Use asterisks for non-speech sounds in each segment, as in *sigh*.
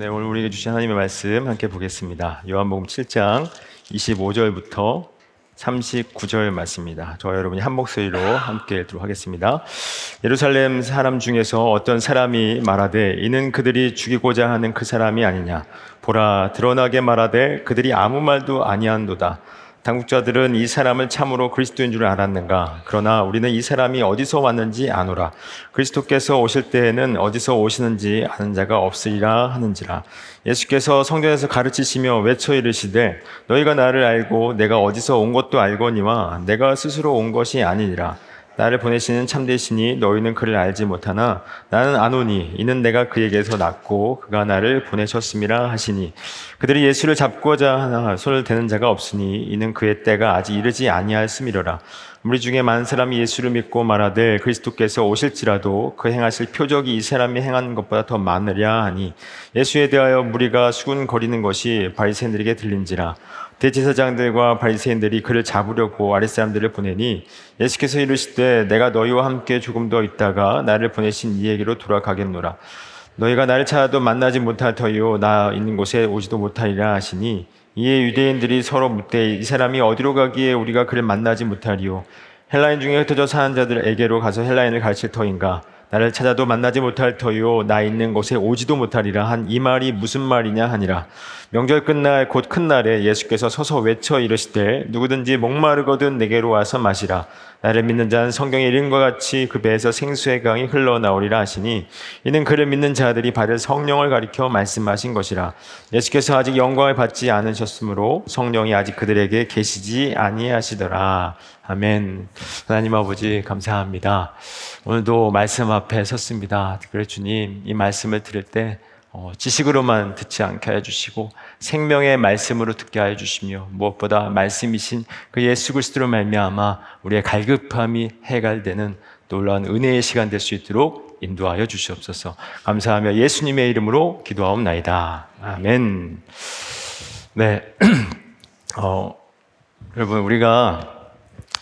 네, 오늘 우리에게 주신 하나님의 말씀 함께 보겠습니다. 요한복음 7장 25절부터 39절 말씀입니다. 저와 여러분이 한 목소리로 함께 읽도록 하겠습니다. 예루살렘 사람 중에서 어떤 사람이 말하되 이는 그들이 죽이고자 하는 그 사람이 아니냐 보라 드러나게 말하되 그들이 아무 말도 아니한도다 당국자들은 이 사람을 참으로 그리스도인 줄 알았는가? 그러나 우리는 이 사람이 어디서 왔는지 아노라. 그리스도께서 오실 때에는 어디서 오시는지 아는 자가 없으리라 하는지라. 예수께서 성전에서 가르치시며 외쳐 이르시되 너희가 나를 알고 내가 어디서 온 것도 알거니와 내가 스스로 온 것이 아니니라. 나를 보내시는 참되시니 너희는 그를 알지 못하나 나는 아노니 이는 내가 그에게서 낳고 그가 나를 보내셨음이라 하시니 그들이 예수를 잡고자 하나 손을 대는 자가 없으니 이는 그의 때가 아직 이르지 아니하였음이로라. 우리 중에 많은 사람이 예수를 믿고 말하되 그리스도께서 오실지라도 그 행하실 표적이 이 사람이 행한 것보다 더 많으랴 하니 예수에 대하여 무리가 수군거리는 것이 바리새인들에게 들린지라 대제사장들과 바리새인들이 그를 잡으려고 아랫사람들을 보내니 예수께서 이르시되 내가 너희와 함께 조금 더 있다가 나를 보내신 이에게로 돌아가겠노라. 너희가 나를 찾아도 만나지 못할 터이요 나 있는 곳에 오지도 못하리라 하시니 이에 유대인들이 서로 묻되 이 사람이 어디로 가기에 우리가 그를 만나지 못하리요? 헬라인 중에 흩어져 사는 자들에게로 가서 헬라인을 가르칠 터인가 나를 찾아도 만나지 못할 터요 나 있는 곳에 오지도 못하리라 한 이 말이 무슨 말이냐 하니라. 명절 끝날 곧 큰 날에 예수께서 서서 외쳐 이르시되 누구든지 목마르거든 내게로 와서 마시라 나를 믿는 자는 성경에 이른 것 같이 그 배에서 생수의 강이 흘러나오리라 하시니 이는 그를 믿는 자들이 받을 성령을 가리켜 말씀하신 것이라. 예수께서 아직 영광을 받지 않으셨으므로 성령이 아직 그들에게 계시지 아니하시더라. 아멘. 하나님 아버지 감사합니다. 오늘도 말씀 앞에 섰습니다. 그래 주님 이 말씀을 들을 때 어, 지식으로만 듣지 않게 해주시고 생명의 말씀으로 듣게 해주시며 무엇보다 말씀이신 그 예수 그리스도로 말미암아 우리의 갈급함이 해갈되는 놀라운 은혜의 시간 될 수 있도록 인도하여 주시옵소서. 감사하며 예수님의 이름으로 기도하옵나이다. 아멘. 네, *clears throat* 어, 여러분 우리가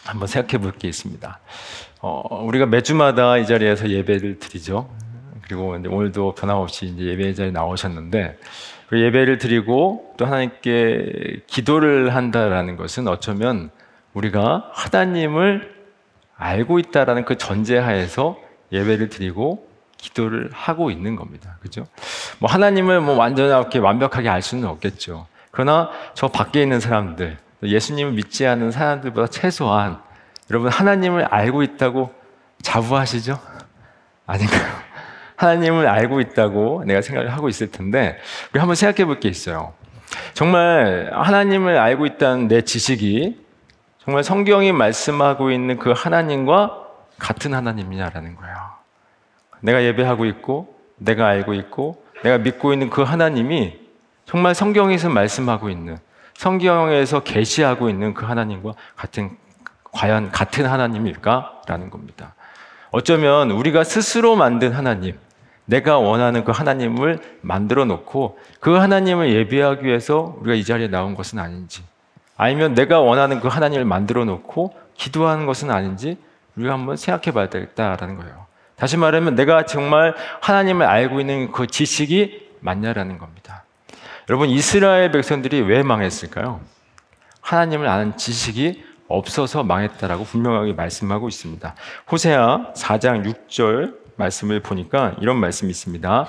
한번 생각해 볼 게 있습니다. 어, 우리가 매주마다 이 자리에서 예배를 드리죠. 그리고 오늘도 변함없이 이제 예배 자리에 나오셨는데 그 예배를 드리고 또 하나님께 기도를 한다라는 것은 어쩌면 우리가 하나님을 알고 있다라는 그 전제하에서 예배를 드리고 기도를 하고 있는 겁니다. 그죠? 뭐 하나님을 뭐 완전하게 완벽하게 알 수는 없겠죠. 그러나 저 밖에 있는 사람들, 예수님을 믿지 않는 사람들보다 최소한 여러분 하나님을 알고 있다고 자부하시죠? 아닌가요? 하나님을 알고 있다고 내가 생각을 하고 있을 텐데 우리 한번 생각해 볼 게 있어요. 정말 하나님을 알고 있다는 내 지식이 정말 성경이 말씀하고 있는 그 하나님과 같은 하나님이냐라는 거예요. 내가 예배하고 있고 내가 알고 있고 내가 믿고 있는 그 하나님이 정말 성경에서 말씀하고 있는 성경에서 계시하고 있는 그 하나님과 같은 과연 같은 하나님일까라는 겁니다. 어쩌면 우리가 스스로 만든 하나님, 내가 원하는 그 하나님을 만들어 놓고 그 하나님을 예배하기 위해서 우리가 이 자리에 나온 것은 아닌지 아니면 내가 원하는 그 하나님을 만들어 놓고 기도하는 것은 아닌지 우리가 한번 생각해 봐야 되겠다라는 거예요. 다시 말하면 내가 정말 하나님을 알고 있는 그 지식이 맞냐라는 겁니다. 여러분 이스라엘 백성들이 왜 망했을까요? 하나님을 아는 지식이 없어서 망했다라고 분명하게 말씀하고 있습니다. 호세아 4장 6절 말씀을 보니까 이런 말씀이 있습니다.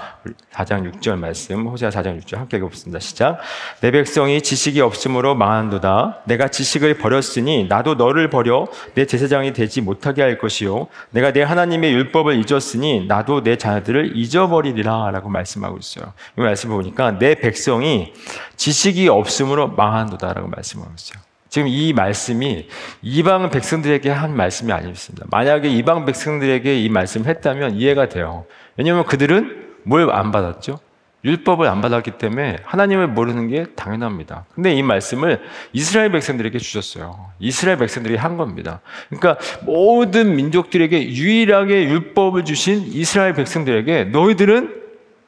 4장 6절 말씀, 호세아 4장 6절 함께 읽어보겠습니다. 시작. 내 백성이 지식이 없으므로 망한도다. 내가 지식을 버렸으니 나도 너를 버려 내 제사장이 되지 못하게 할 것이요. 내가 내 하나님의 율법을 잊었으니 나도 내 자녀들을 잊어버리리라. 라고 말씀하고 있어요. 이 말씀 보니까 내 백성이 지식이 없으므로 망한도다. 라고 말씀하고 있어요. 지금 이 말씀이 이방 백성들에게 한 말씀이 아니었습니다. 만약에 이방 백성들에게 이 말씀을 했다면 이해가 돼요. 왜냐하면 그들은 뭘 안 받았죠? 율법을 안 받았기 때문에 하나님을 모르는 게 당연합니다. 근데 이 말씀을 이스라엘 백성들에게 주셨어요. 이스라엘 백성들이 한 겁니다. 그러니까 모든 민족들에게 유일하게 율법을 주신 이스라엘 백성들에게 너희들은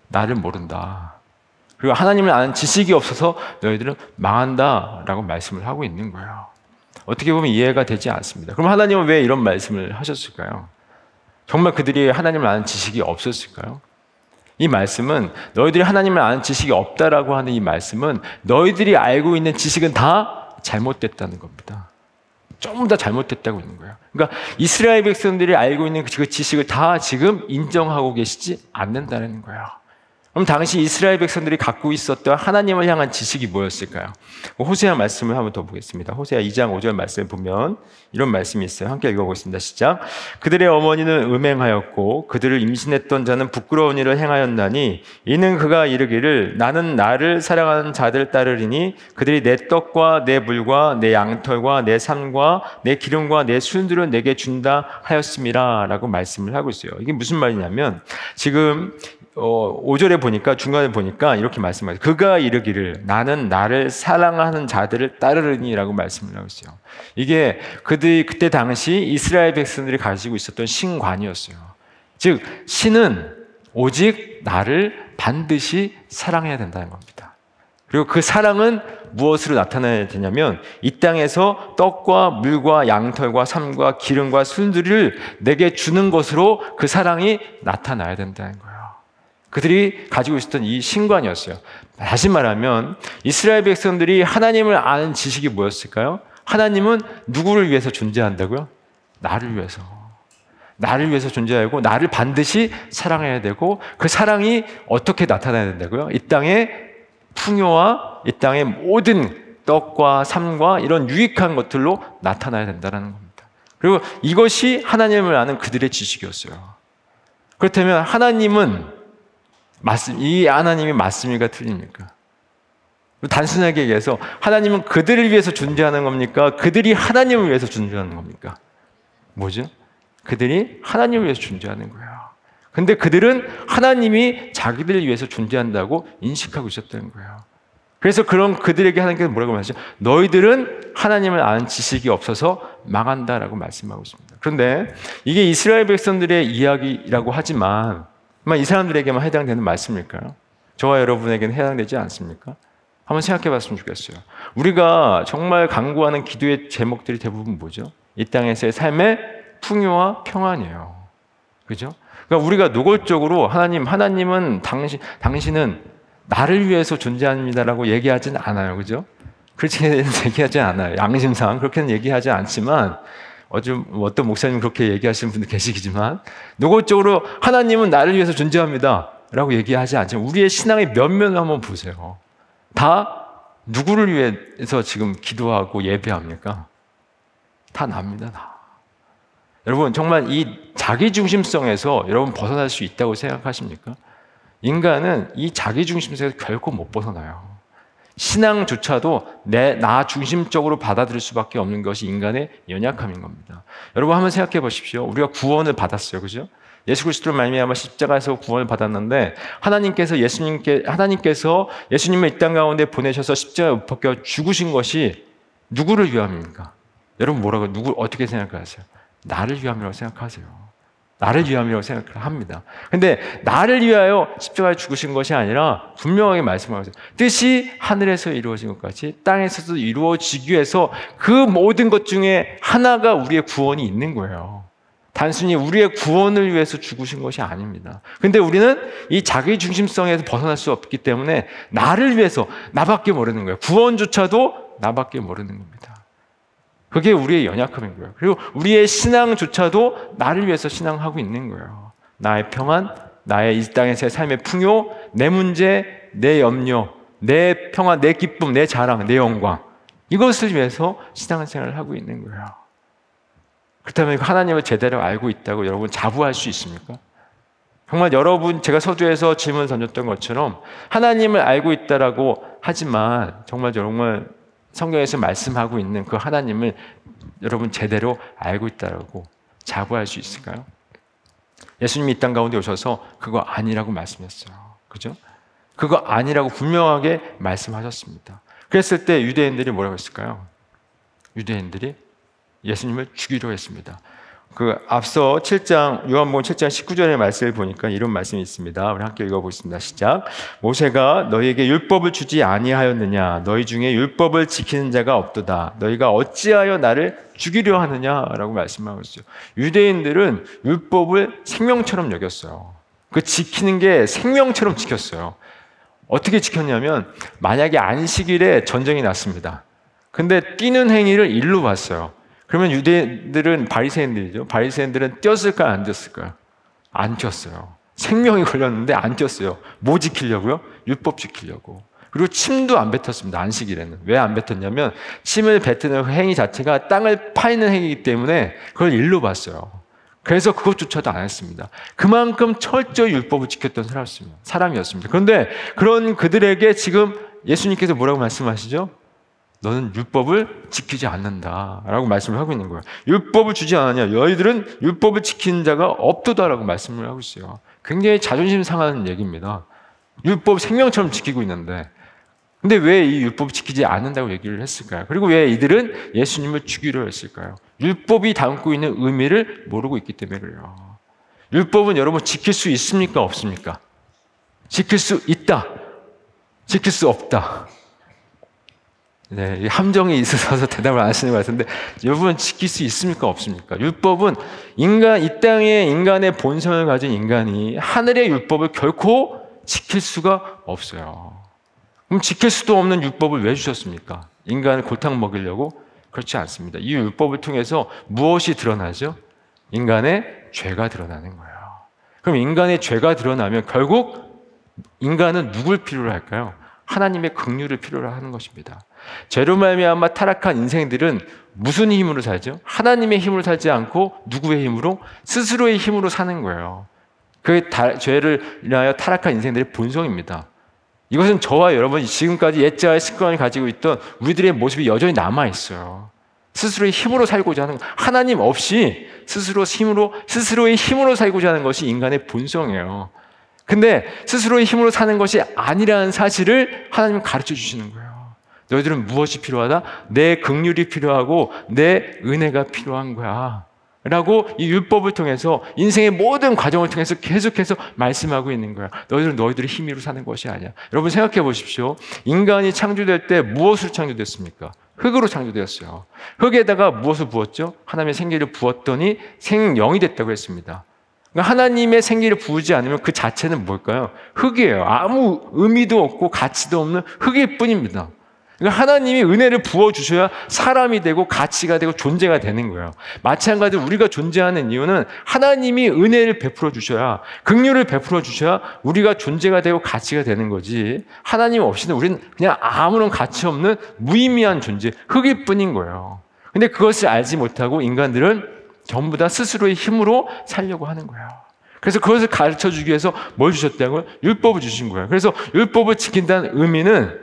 나를 모른다. 그리고 하나님을 아는 지식이 없어서 너희들은 망한다 라고 말씀을 하고 있는 거예요. 어떻게 보면 이해가 되지 않습니다. 그럼 하나님은 왜 이런 말씀을 하셨을까요? 정말 그들이 하나님을 아는 지식이 없었을까요? 이 말씀은 너희들이 하나님을 아는 지식이 없다라고 하는 이 말씀은 너희들이 알고 있는 지식은 다 잘못됐다는 겁니다. 좀더 잘못됐다고 있는 거예요. 그러니까 이스라엘 백성들이 알고 있는 그 지식을 다 지금 인정하고 계시지 않는다는 거예요. 그럼 당시 이스라엘 백성들이 갖고 있었던 하나님을 향한 지식이 뭐였을까요? 호세아 말씀을 한번 더 보겠습니다. 호세아 2장 5절 말씀을 보면 이런 말씀이 있어요. 함께 읽어보겠습니다. 시작. 그들의 어머니는 음행하였고 그들을 임신했던 자는 부끄러운 일을 행하였나니 이는 그가 이르기를 나는 나를 사랑하는 자들 따르리니 그들이 내 떡과 내 물과 내 양털과 내 삶과 내 기름과 내 술들을 내게 준다 하였음이라라고 말씀을 하고 있어요. 이게 무슨 말이냐면 지금 어, 5절에 보니까 중간에 보니까 이렇게 말씀하죠. 그가 이르기를 나는 나를 사랑하는 자들을 따르느니라고 말씀을 하고 있어요. 이게 그들 그때 당시 이스라엘 백성들이 가지고 있었던 신관이었어요. 즉 신은 오직 나를 반드시 사랑해야 된다는 겁니다. 그리고 그 사랑은 무엇으로 나타나야 되냐면 이 땅에서 떡과 물과 양털과 삶과 기름과 순들을 내게 주는 것으로 그 사랑이 나타나야 된다는 거예요. 그들이 가지고 있었던 이 신관이었어요. 다시 말하면 이스라엘 백성들이 하나님을 아는 지식이 뭐였을까요? 하나님은 누구를 위해서 존재한다고요? 나를 위해서. 나를 위해서 존재하고 나를 반드시 사랑해야 되고 그 사랑이 어떻게 나타나야 된다고요? 이 땅의 풍요와 이 땅의 모든 떡과 삶과 이런 유익한 것들로 나타나야 된다는 겁니다. 그리고 이것이 하나님을 아는 그들의 지식이었어요. 그렇다면 하나님은 맞습, 이 하나님이 맞습니까? 틀립니까? 단순하게 얘기해서 하나님은 그들을 위해서 존재하는 겁니까? 그들이 하나님을 위해서 존재하는 겁니까? 뭐죠? 그들이 하나님을 위해서 존재하는 거예요. 근데 그들은 하나님이 자기들을 위해서 존재한다고 인식하고 있었다는 거예요. 그래서 그런 그들에게 하나님께서 뭐라고 말하죠? 너희들은 하나님을 아는 지식이 없어서 망한다라고 말씀하고 있습니다. 그런데 이게 이스라엘 백성들의 이야기라고 하지만 이 사람들에게만 해당되는 말씀일까요? 저와 여러분에게는 해당되지 않습니까? 한번 생각해 봤으면 좋겠어요. 우리가 정말 강구하는 기도의 제목들이 대부분 뭐죠? 이 땅에서의 삶의 풍요와 평안이에요. 그죠? 그러니까 우리가 노골적으로 하나님, 하나님은 당신, 당신은 나를 위해서 존재합니다라고 얘기하진 않아요. 그죠? 그렇게 *laughs* 얘기하지 않아요. 양심상 그렇게는 얘기하지 않지만 어좀 어떤 목사님 그렇게 얘기하시는 분들 계시지만 노골적으로 하나님은 나를 위해서 존재합니다라고 얘기하지 않지만 우리의 신앙의 면면을 한번 보세요. 다 누구를 위해서 지금 기도하고 예배합니까? 다 납니다. 다. 여러분 정말 이 자기 중심성에서 여러분 벗어날 수 있다고 생각하십니까? 인간은 이 자기 중심성에서 결코 못 벗어나요. 신앙조차도 내, 나 중심적으로 받아들일 수밖에 없는 것이 인간의 연약함인 겁니다. 여러분 한번 생각해 보십시오. 우리가 구원을 받았어요. 그죠? 예수 그리스도로 말미암아 십자가에서 구원을 받았는데 하나님께서 예수님께 하나님께서 예수님을 이땅 가운데 보내셔서 십자가에 못 박혀 죽으신 것이 누구를 위함입니까? 여러분 뭐라고 누구 어떻게 생각하세요? 나를 위함이라고 생각하세요. 나를 위함이라고 생각을 합니다. 근데 나를 위하여 십자가에 죽으신 것이 아니라 분명하게 말씀하고 있어요. 뜻이 하늘에서 이루어진 것 같이 땅에서도 이루어지기 위해서 그 모든 것 중에 하나가 우리의 구원이 있는 거예요. 단순히 우리의 구원을 위해서 죽으신 것이 아닙니다. 근데 우리는 이 자기 중심성에서 벗어날 수 없기 때문에 나를 위해서 나밖에 모르는 거예요. 구원조차도 나밖에 모르는 겁니다. 그게 우리의 연약함인 거예요. 그리고 우리의 신앙조차도 나를 위해서 신앙하고 있는 거예요. 나의 평안, 나의 이 땅에서의 삶의 풍요, 내 문제, 내 염려, 내 평안, 내 기쁨, 내 자랑, 내 영광. 이것을 위해서 신앙생활을 하고 있는 거예요. 그렇다면 하나님을 제대로 알고 있다고 여러분 자부할 수 있습니까? 정말 여러분 제가 서두에서 질문 던졌던 것처럼 하나님을 알고 있다라고 하지만 정말 정말 성경에서 말씀하고 있는 그 하나님을 여러분 제대로 알고 있다라고 자부할 수 있을까요? 예수님이 이 땅 가운데 오셔서 그거 아니라고 말씀했어요. 그죠? 그거 아니라고 분명하게 말씀하셨습니다. 그랬을 때 유대인들이 뭐라고 했을까요? 유대인들이 예수님을 죽이려 했습니다. 그 앞서 7장 요한복음 7장 19절의 말씀을 보니까 이런 말씀이 있습니다. 우리 함께 읽어보겠습니다. 시작. 모세가 너희에게 율법을 주지 아니하였느냐? 너희 중에 율법을 지키는 자가 없도다. 너희가 어찌하여 나를 죽이려 하느냐라고 말씀하고 있어요. 유대인들은 율법을 생명처럼 여겼어요. 그 지키는 게 생명처럼 지켰어요. 어떻게 지켰냐면 만약에 안식일에 전쟁이 났습니다. 근데 뛰는 행위를 일로 봤어요. 그러면 유대인들은 바리새인들이죠. 바리새인들은 뛰었을까요, 안 뛰었을까요? 안 뛰었어요. 생명이 걸렸는데 안 뛰었어요. 뭐 지키려고요? 율법 지키려고. 그리고 침도 안 뱉었습니다. 안식일에는. 왜 안 뱉었냐면 침을 뱉는 행위 자체가 땅을 파이는 행위이기 때문에 그걸 일로 봤어요. 그래서 그것조차도 안 했습니다. 그만큼 철저히 율법을 지켰던 사람이었습니다. 그런데 그런 그들에게 지금 예수님께서 뭐라고 말씀하시죠? 너는 율법을 지키지 않는다라고 말씀을 하고 있는 거예요. 율법을 주지 않았냐? 너희들은 율법을 지키는 자가 없도다라고 말씀을 하고 있어요. 굉장히 자존심 상하는 얘기입니다. 율법 생명처럼 지키고 있는데 근데 왜 이 율법을 지키지 않는다고 얘기를 했을까요? 그리고 왜 이들은 예수님을 죽이려 했을까요? 율법이 담고 있는 의미를 모르고 있기 때문에 그래요. 율법은 여러분 지킬 수 있습니까? 없습니까? 지킬 수 있다. 지킬 수 없다. 네, 함정이 있어서 *laughs* 대답을 안 하시는 것 같은데 여러분 지킬 수 있습니까? 없습니까? 율법은 인간 이 땅에 인간의 본성을 가진 인간이 하늘의 율법을 결코 지킬 수가 없어요. 그럼 지킬 수도 없는 율법을 왜 주셨습니까? 인간을 골탕 먹이려고? 그렇지 않습니다. 이 율법을 통해서 무엇이 드러나죠? 인간의 죄가 드러나는 거예요. 그럼 인간의 죄가 드러나면 결국 인간은 누굴 필요로 할까요? 하나님의 긍휼을 필요로 하는 것입니다. 죄로 말미암아 타락한 인생들은 무슨 힘으로 살죠? 하나님의 힘으로 살지 않고 누구의 힘으로? 스스로의 힘으로 사는 거예요. 그 죄를 인하여 타락한 인생들의 본성입니다. 이것은 저와 여러분이 지금까지 옛자의 습관을 가지고 있던 우리들의 모습이 여전히 남아 있어요. 스스로의 힘으로 살고자 하는 하나님 없이 스스로 힘으로 스스로의 힘으로 살고자 하는 것이 인간의 본성이에요. 근데 스스로의 힘으로 사는 것이 아니라는 사실을 하나님은 가르쳐 주시는 거예요. 너희들은 무엇이 필요하다? 내 긍휼이 필요하고 내 은혜가 필요한 거야. 라고 이 율법을 통해서 인생의 모든 과정을 통해서 계속해서 말씀하고 있는 거야. 너희들은 너희들의 힘으로 사는 것이 아니야. 여러분 생각해 보십시오. 인간이 창조될 때 무엇으로 창조됐습니까? 흙으로 창조되었어요. 흙에다가 무엇을 부었죠? 하나님의 생기를 부었더니 생명이 됐다고 했습니다. 그러니까 하나님의 생기를 부으지 않으면 그 자체는 뭘까요? 흙이에요. 아무 의미도 없고 가치도 없는 흙일 뿐입니다. 그러니까 하나님이 은혜를 부어 주셔야 사람이 되고 가치가 되고 존재가 되는 거예요. 마찬가지로 우리가 존재하는 이유는 하나님이 은혜를 베풀어 주셔야 긍휼을 베풀어 주셔야 우리가 존재가 되고 가치가 되는 거지. 하나님 없이는 우리는 그냥 아무런 가치 없는 무의미한 존재, 흙일 뿐인 거예요. 근데 그것을 알지 못하고 인간들은 전부 다 스스로의 힘으로 살려고 하는 거예요. 그래서 그것을 가르쳐 주기 위해서 뭘 주셨다고요? 율법을 주신 거예요. 그래서 율법을 지킨다는 의미는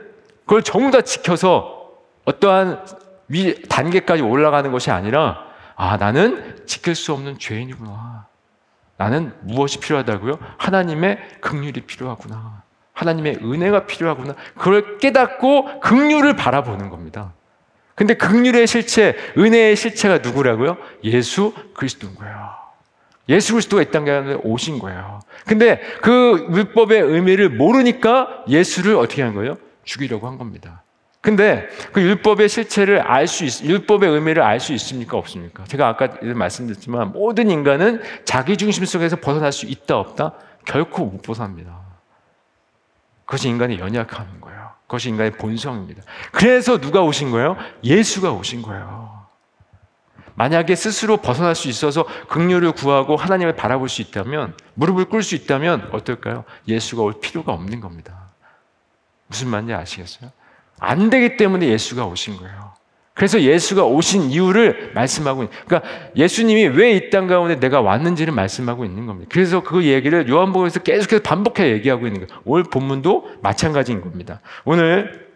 그걸 전부 다 지켜서 어떠한 위 단계까지 올라가는 것이 아니라 아 나는 지킬 수 없는 죄인이구나. 나는 무엇이 필요하다고요? 하나님의 긍휼이 필요하구나. 하나님의 은혜가 필요하구나. 그걸 깨닫고 긍휼을 바라보는 겁니다. 근데 긍휼의 실체, 은혜의 실체가 누구라고요? 예수 그리스도인 거예요. 예수 그리스도가 이 땅에 오신 거예요. 근데 그 율법의 의미를 모르니까 예수를 어떻게 한 거예요? 죽이려고 한 겁니다. 근데 그 율법의 실체를 알 수 있, 율법의 의미를 알 수 있습니까? 없습니까? 제가 아까 말씀드렸지만 모든 인간은 자기 중심 속에서 벗어날 수 있다, 없다? 결코 못 벗어납니다. 그것이 인간의 연약함인 거예요. 그것이 인간의 본성입니다. 그래서 누가 오신 거예요? 예수가 오신 거예요. 만약에 스스로 벗어날 수 있어서 긍휼을 구하고 하나님을 바라볼 수 있다면, 무릎을 꿇을 수 있다면 어떨까요? 예수가 올 필요가 없는 겁니다. 무슨 말인지 아시겠어요? 안 되기 때문에 예수가 오신 거예요. 그래서 예수가 오신 이유를 말씀하고 있는, 그러니까 예수님이 왜 이 땅 가운데 내가 왔는지를 말씀하고 있는 겁니다. 그래서 그 얘기를 요한복음에서 계속해서 반복해 얘기하고 있는 거예요. 오늘 본문도 마찬가지인 겁니다. 오늘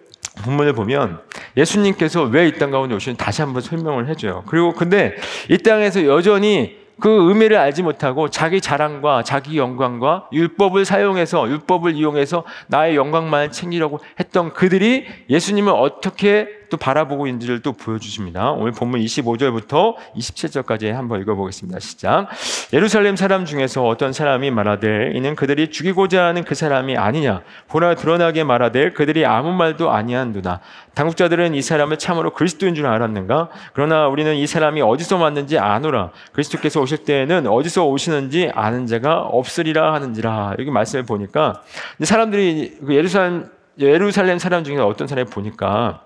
본문을 보면 예수님께서 왜 이 땅 가운데 오시는지 다시 한번 설명을 해줘요. 그리고 근데 이 땅에서 여전히 그 의미를 알지 못하고 자기 자랑과 자기 영광과 율법을 사용해서 율법을 이용해서 나의 영광만 챙기려고 했던 그들이 예수님을 어떻게 또 바라보고 있는지를 또 보여주십니다. 오늘 본문 25절부터 27절까지 한번 읽어보겠습니다. 시작. 예루살렘 사람 중에서 어떤 사람이 말하되 이는 그들이 죽이고자 하는 그 사람이 아니냐 보라 드러나게 말하되 그들이 아무 말도 아니한도다. 당국자들은 이 사람을 참으로 그리스도인 줄 알았는가? 그러나 우리는 이 사람이 어디서 왔는지 아노라. 그리스도께서 오실 때에는 어디서 오시는지 아는 자가 없으리라 하는지라. 여기 말씀을 보니까 사람들이 그 예루살렘 사람 중에 어떤 사람이 보니까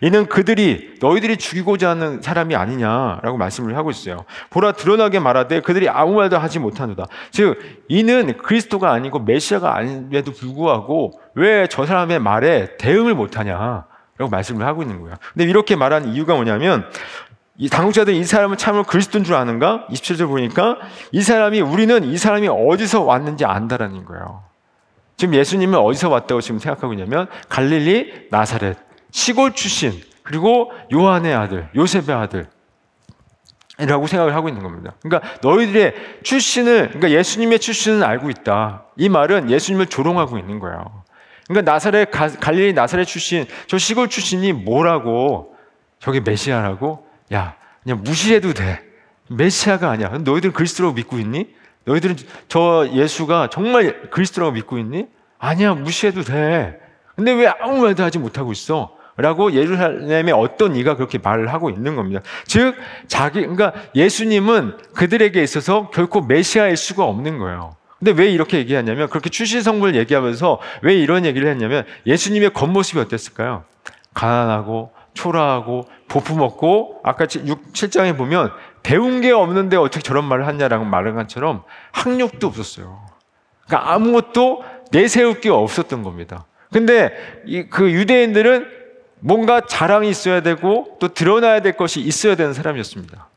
이는 그들이 너희들이 죽이고자 하는 사람이 아니냐라고 말씀을 하고 있어요. 보라 드러나게 말하되 그들이 아무 말도 하지 못하노다. 즉 이는 그리스도가 아니고 메시아가 아님에도 불구하고 왜 저 사람의 말에 대응을 못하냐 라고 말씀을 하고 있는 거예요. 근데 이렇게 말하는 이유가 뭐냐면 이 당국자들 이 사람은 참으로 그리스도인 줄 아는가? 27절 보니까 이 사람이 우리는 이 사람이 어디서 왔는지 안다라는 거예요. 지금 예수님은 어디서 왔다고 지금 생각하고 있냐면 갈릴리 나사렛 시골 출신 그리고 요한의 아들 요셉의 아들 이라고 생각을 하고 있는 겁니다. 그러니까 너희들의 출신을 그러니까 예수님의 출신은 알고 있다. 이 말은 예수님을 조롱하고 있는 거예요. 그러니까 나사렛 갈릴리 나사렛 출신 저 시골 출신이 뭐라고 저게 메시아라고 야 그냥 무시해도 돼. 메시아가 아니야. 너희들은 그리스도라고 믿고 있니? 너희들은 저 예수가 정말 그리스도라고 믿고 있니? 아니야, 무시해도 돼. 근데 왜 아무 말도 하지 못하고 있어? 라고 예루살렘의 어떤 이가 그렇게 말을 하고 있는 겁니다. 즉, 자기, 그러니까 예수님은 그들에게 있어서 결코 메시아일 수가 없는 거예요. 근데 왜 이렇게 얘기하냐면, 그렇게 출시성물 얘기하면서 왜 이런 얘기를 했냐면, 예수님의 겉모습이 어땠을까요? 가난하고, 초라하고, 보품없고, 아까 6, 7장에 보면 배운 게 없는데 어떻게 저런 말을 하냐라고 말한 것처럼 학력도 없었어요. 그러니까 아무것도 내세울 게 없었던 겁니다. 근데 그 유대인들은 뭔가 자랑이 있어야 되고 또 드러나야 될 것이 있어야 되는 사람이었습니다.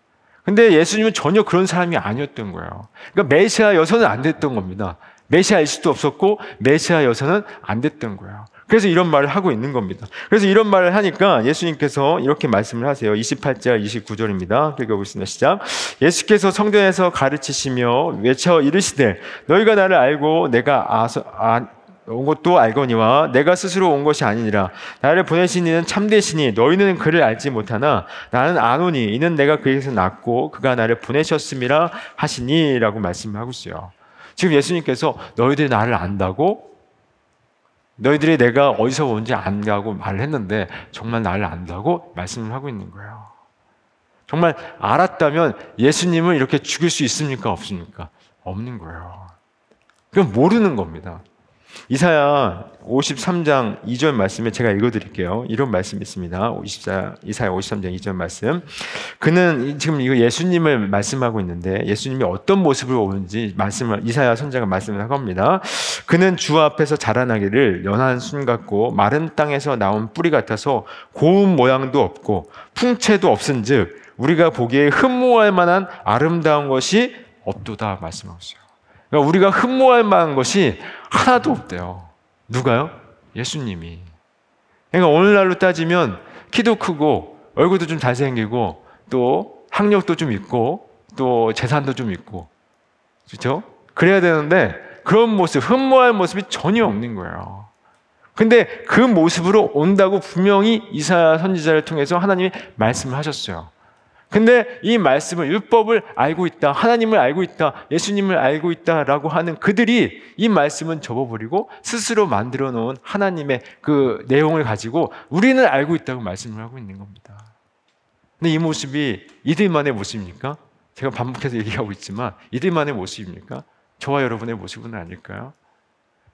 근데 예수님은 전혀 그런 사람이 아니었던 거예요. 그러니까 메시아 여서는 안 됐던 겁니다. 메시아일 수도 없었고 메시아 여서는 안 됐던 거예요. 그래서 이런 말을 하고 있는 겁니다. 그래서 이런 말을 하니까 예수님께서 이렇게 말씀을 하세요. 28절, 29절입니다. 읽어보겠습니다. 시작. 예수께서 성전에서 가르치시며 외쳐 이르시되 너희가 나를 알고 내가 아서, 아, 온 것도 알거니와 내가 스스로 온 것이 아니니라 나를 보내신 이는 참되시니 너희는 그를 알지 못하나 나는 아노니 이는 내가 그에게서 낳고 그가 나를 보내셨음이라 하시니라고 말씀하고 있어요. 지금 예수님께서 너희들이 나를 안다고 너희들이 내가 어디서 온지 안다고 말을 했는데 정말 나를 안다고 말씀을 하고 있는 거예요. 정말 알았다면 예수님을 이렇게 죽일 수 있습니까? 없습니까? 없는 거예요. 그건 모르는 겁니다. 이사야 53장 2절 말씀에 제가 읽어드릴게요. 이런 말씀이 있습니다. 54, 이사야 53장 2절 말씀. 그는 지금 이거 예수님을 말씀하고 있는데 예수님이 어떤 모습으로 오는지 말씀을 이사야 선자가 말씀을 한 겁니다. 그는 주 앞에서 자라나기를 연한 순 같고 마른 땅에서 나온 뿌리 같아서 고운 모양도 없고 풍채도 없은즉 우리가 보기에 흠모할 만한 아름다운 것이 없도다 말씀하고 있어요. 그러니까 우리가 흠모할 만한 것이 하나도 없대요. 누가요? 예수님이. 그러니까 오늘날로 따지면 키도 크고 얼굴도 좀 잘생기고 또 학력도 좀 있고 또 재산도 좀 있고 그렇죠? 그래야 되는데 그런 모습, 흠모할 모습이 전혀 없는 거예요. 근데 그 모습으로 온다고 분명히 이사 선지자를 통해서 하나님이 말씀을 하셨어요. 근데 이 말씀을 율법을 알고 있다, 하나님을 알고 있다, 예수님을 알고 있다라고 하는 그들이 이 말씀은 접어버리고 스스로 만들어 놓은 하나님의 그 내용을 가지고 우리는 알고 있다고 말씀을 하고 있는 겁니다. 근데 이 모습이 이들만의 모습입니까? 제가 반복해서 얘기하고 있지만 이들만의 모습입니까? 저와 여러분의 모습은 아닐까요?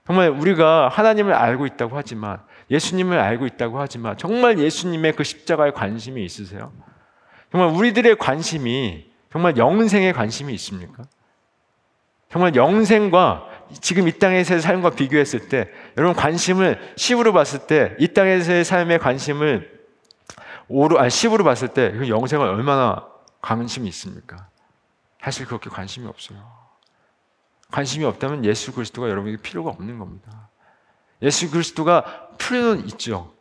정말 우리가 하나님을 알고 있다고 하지만 예수님을 알고 있다고 하지만 정말 예수님의 그 십자가에 관심이 있으세요? 정말 우리들의 관심이 정말 영생에 관심이 있습니까? 정말 영생과 지금 이 땅에서의 삶과 비교했을 때 여러분 관심을 10으로 봤을 때 이 땅에서의 삶의 관심을 5로 아니 10으로 봤을 때그 영생을 얼마나 관심이 있습니까? 사실 그렇게 관심이 없어요. 관심이 없다면 예수 그리스도가 여러분에게 필요가 없는 겁니다. 예수 그리스도가 필요는 있죠.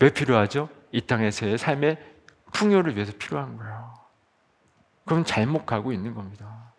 왜 필요하죠? 이 땅에서의 삶의 풍요를 위해서 필요한 거예요. 그럼 잘못 가고 있는 겁니다.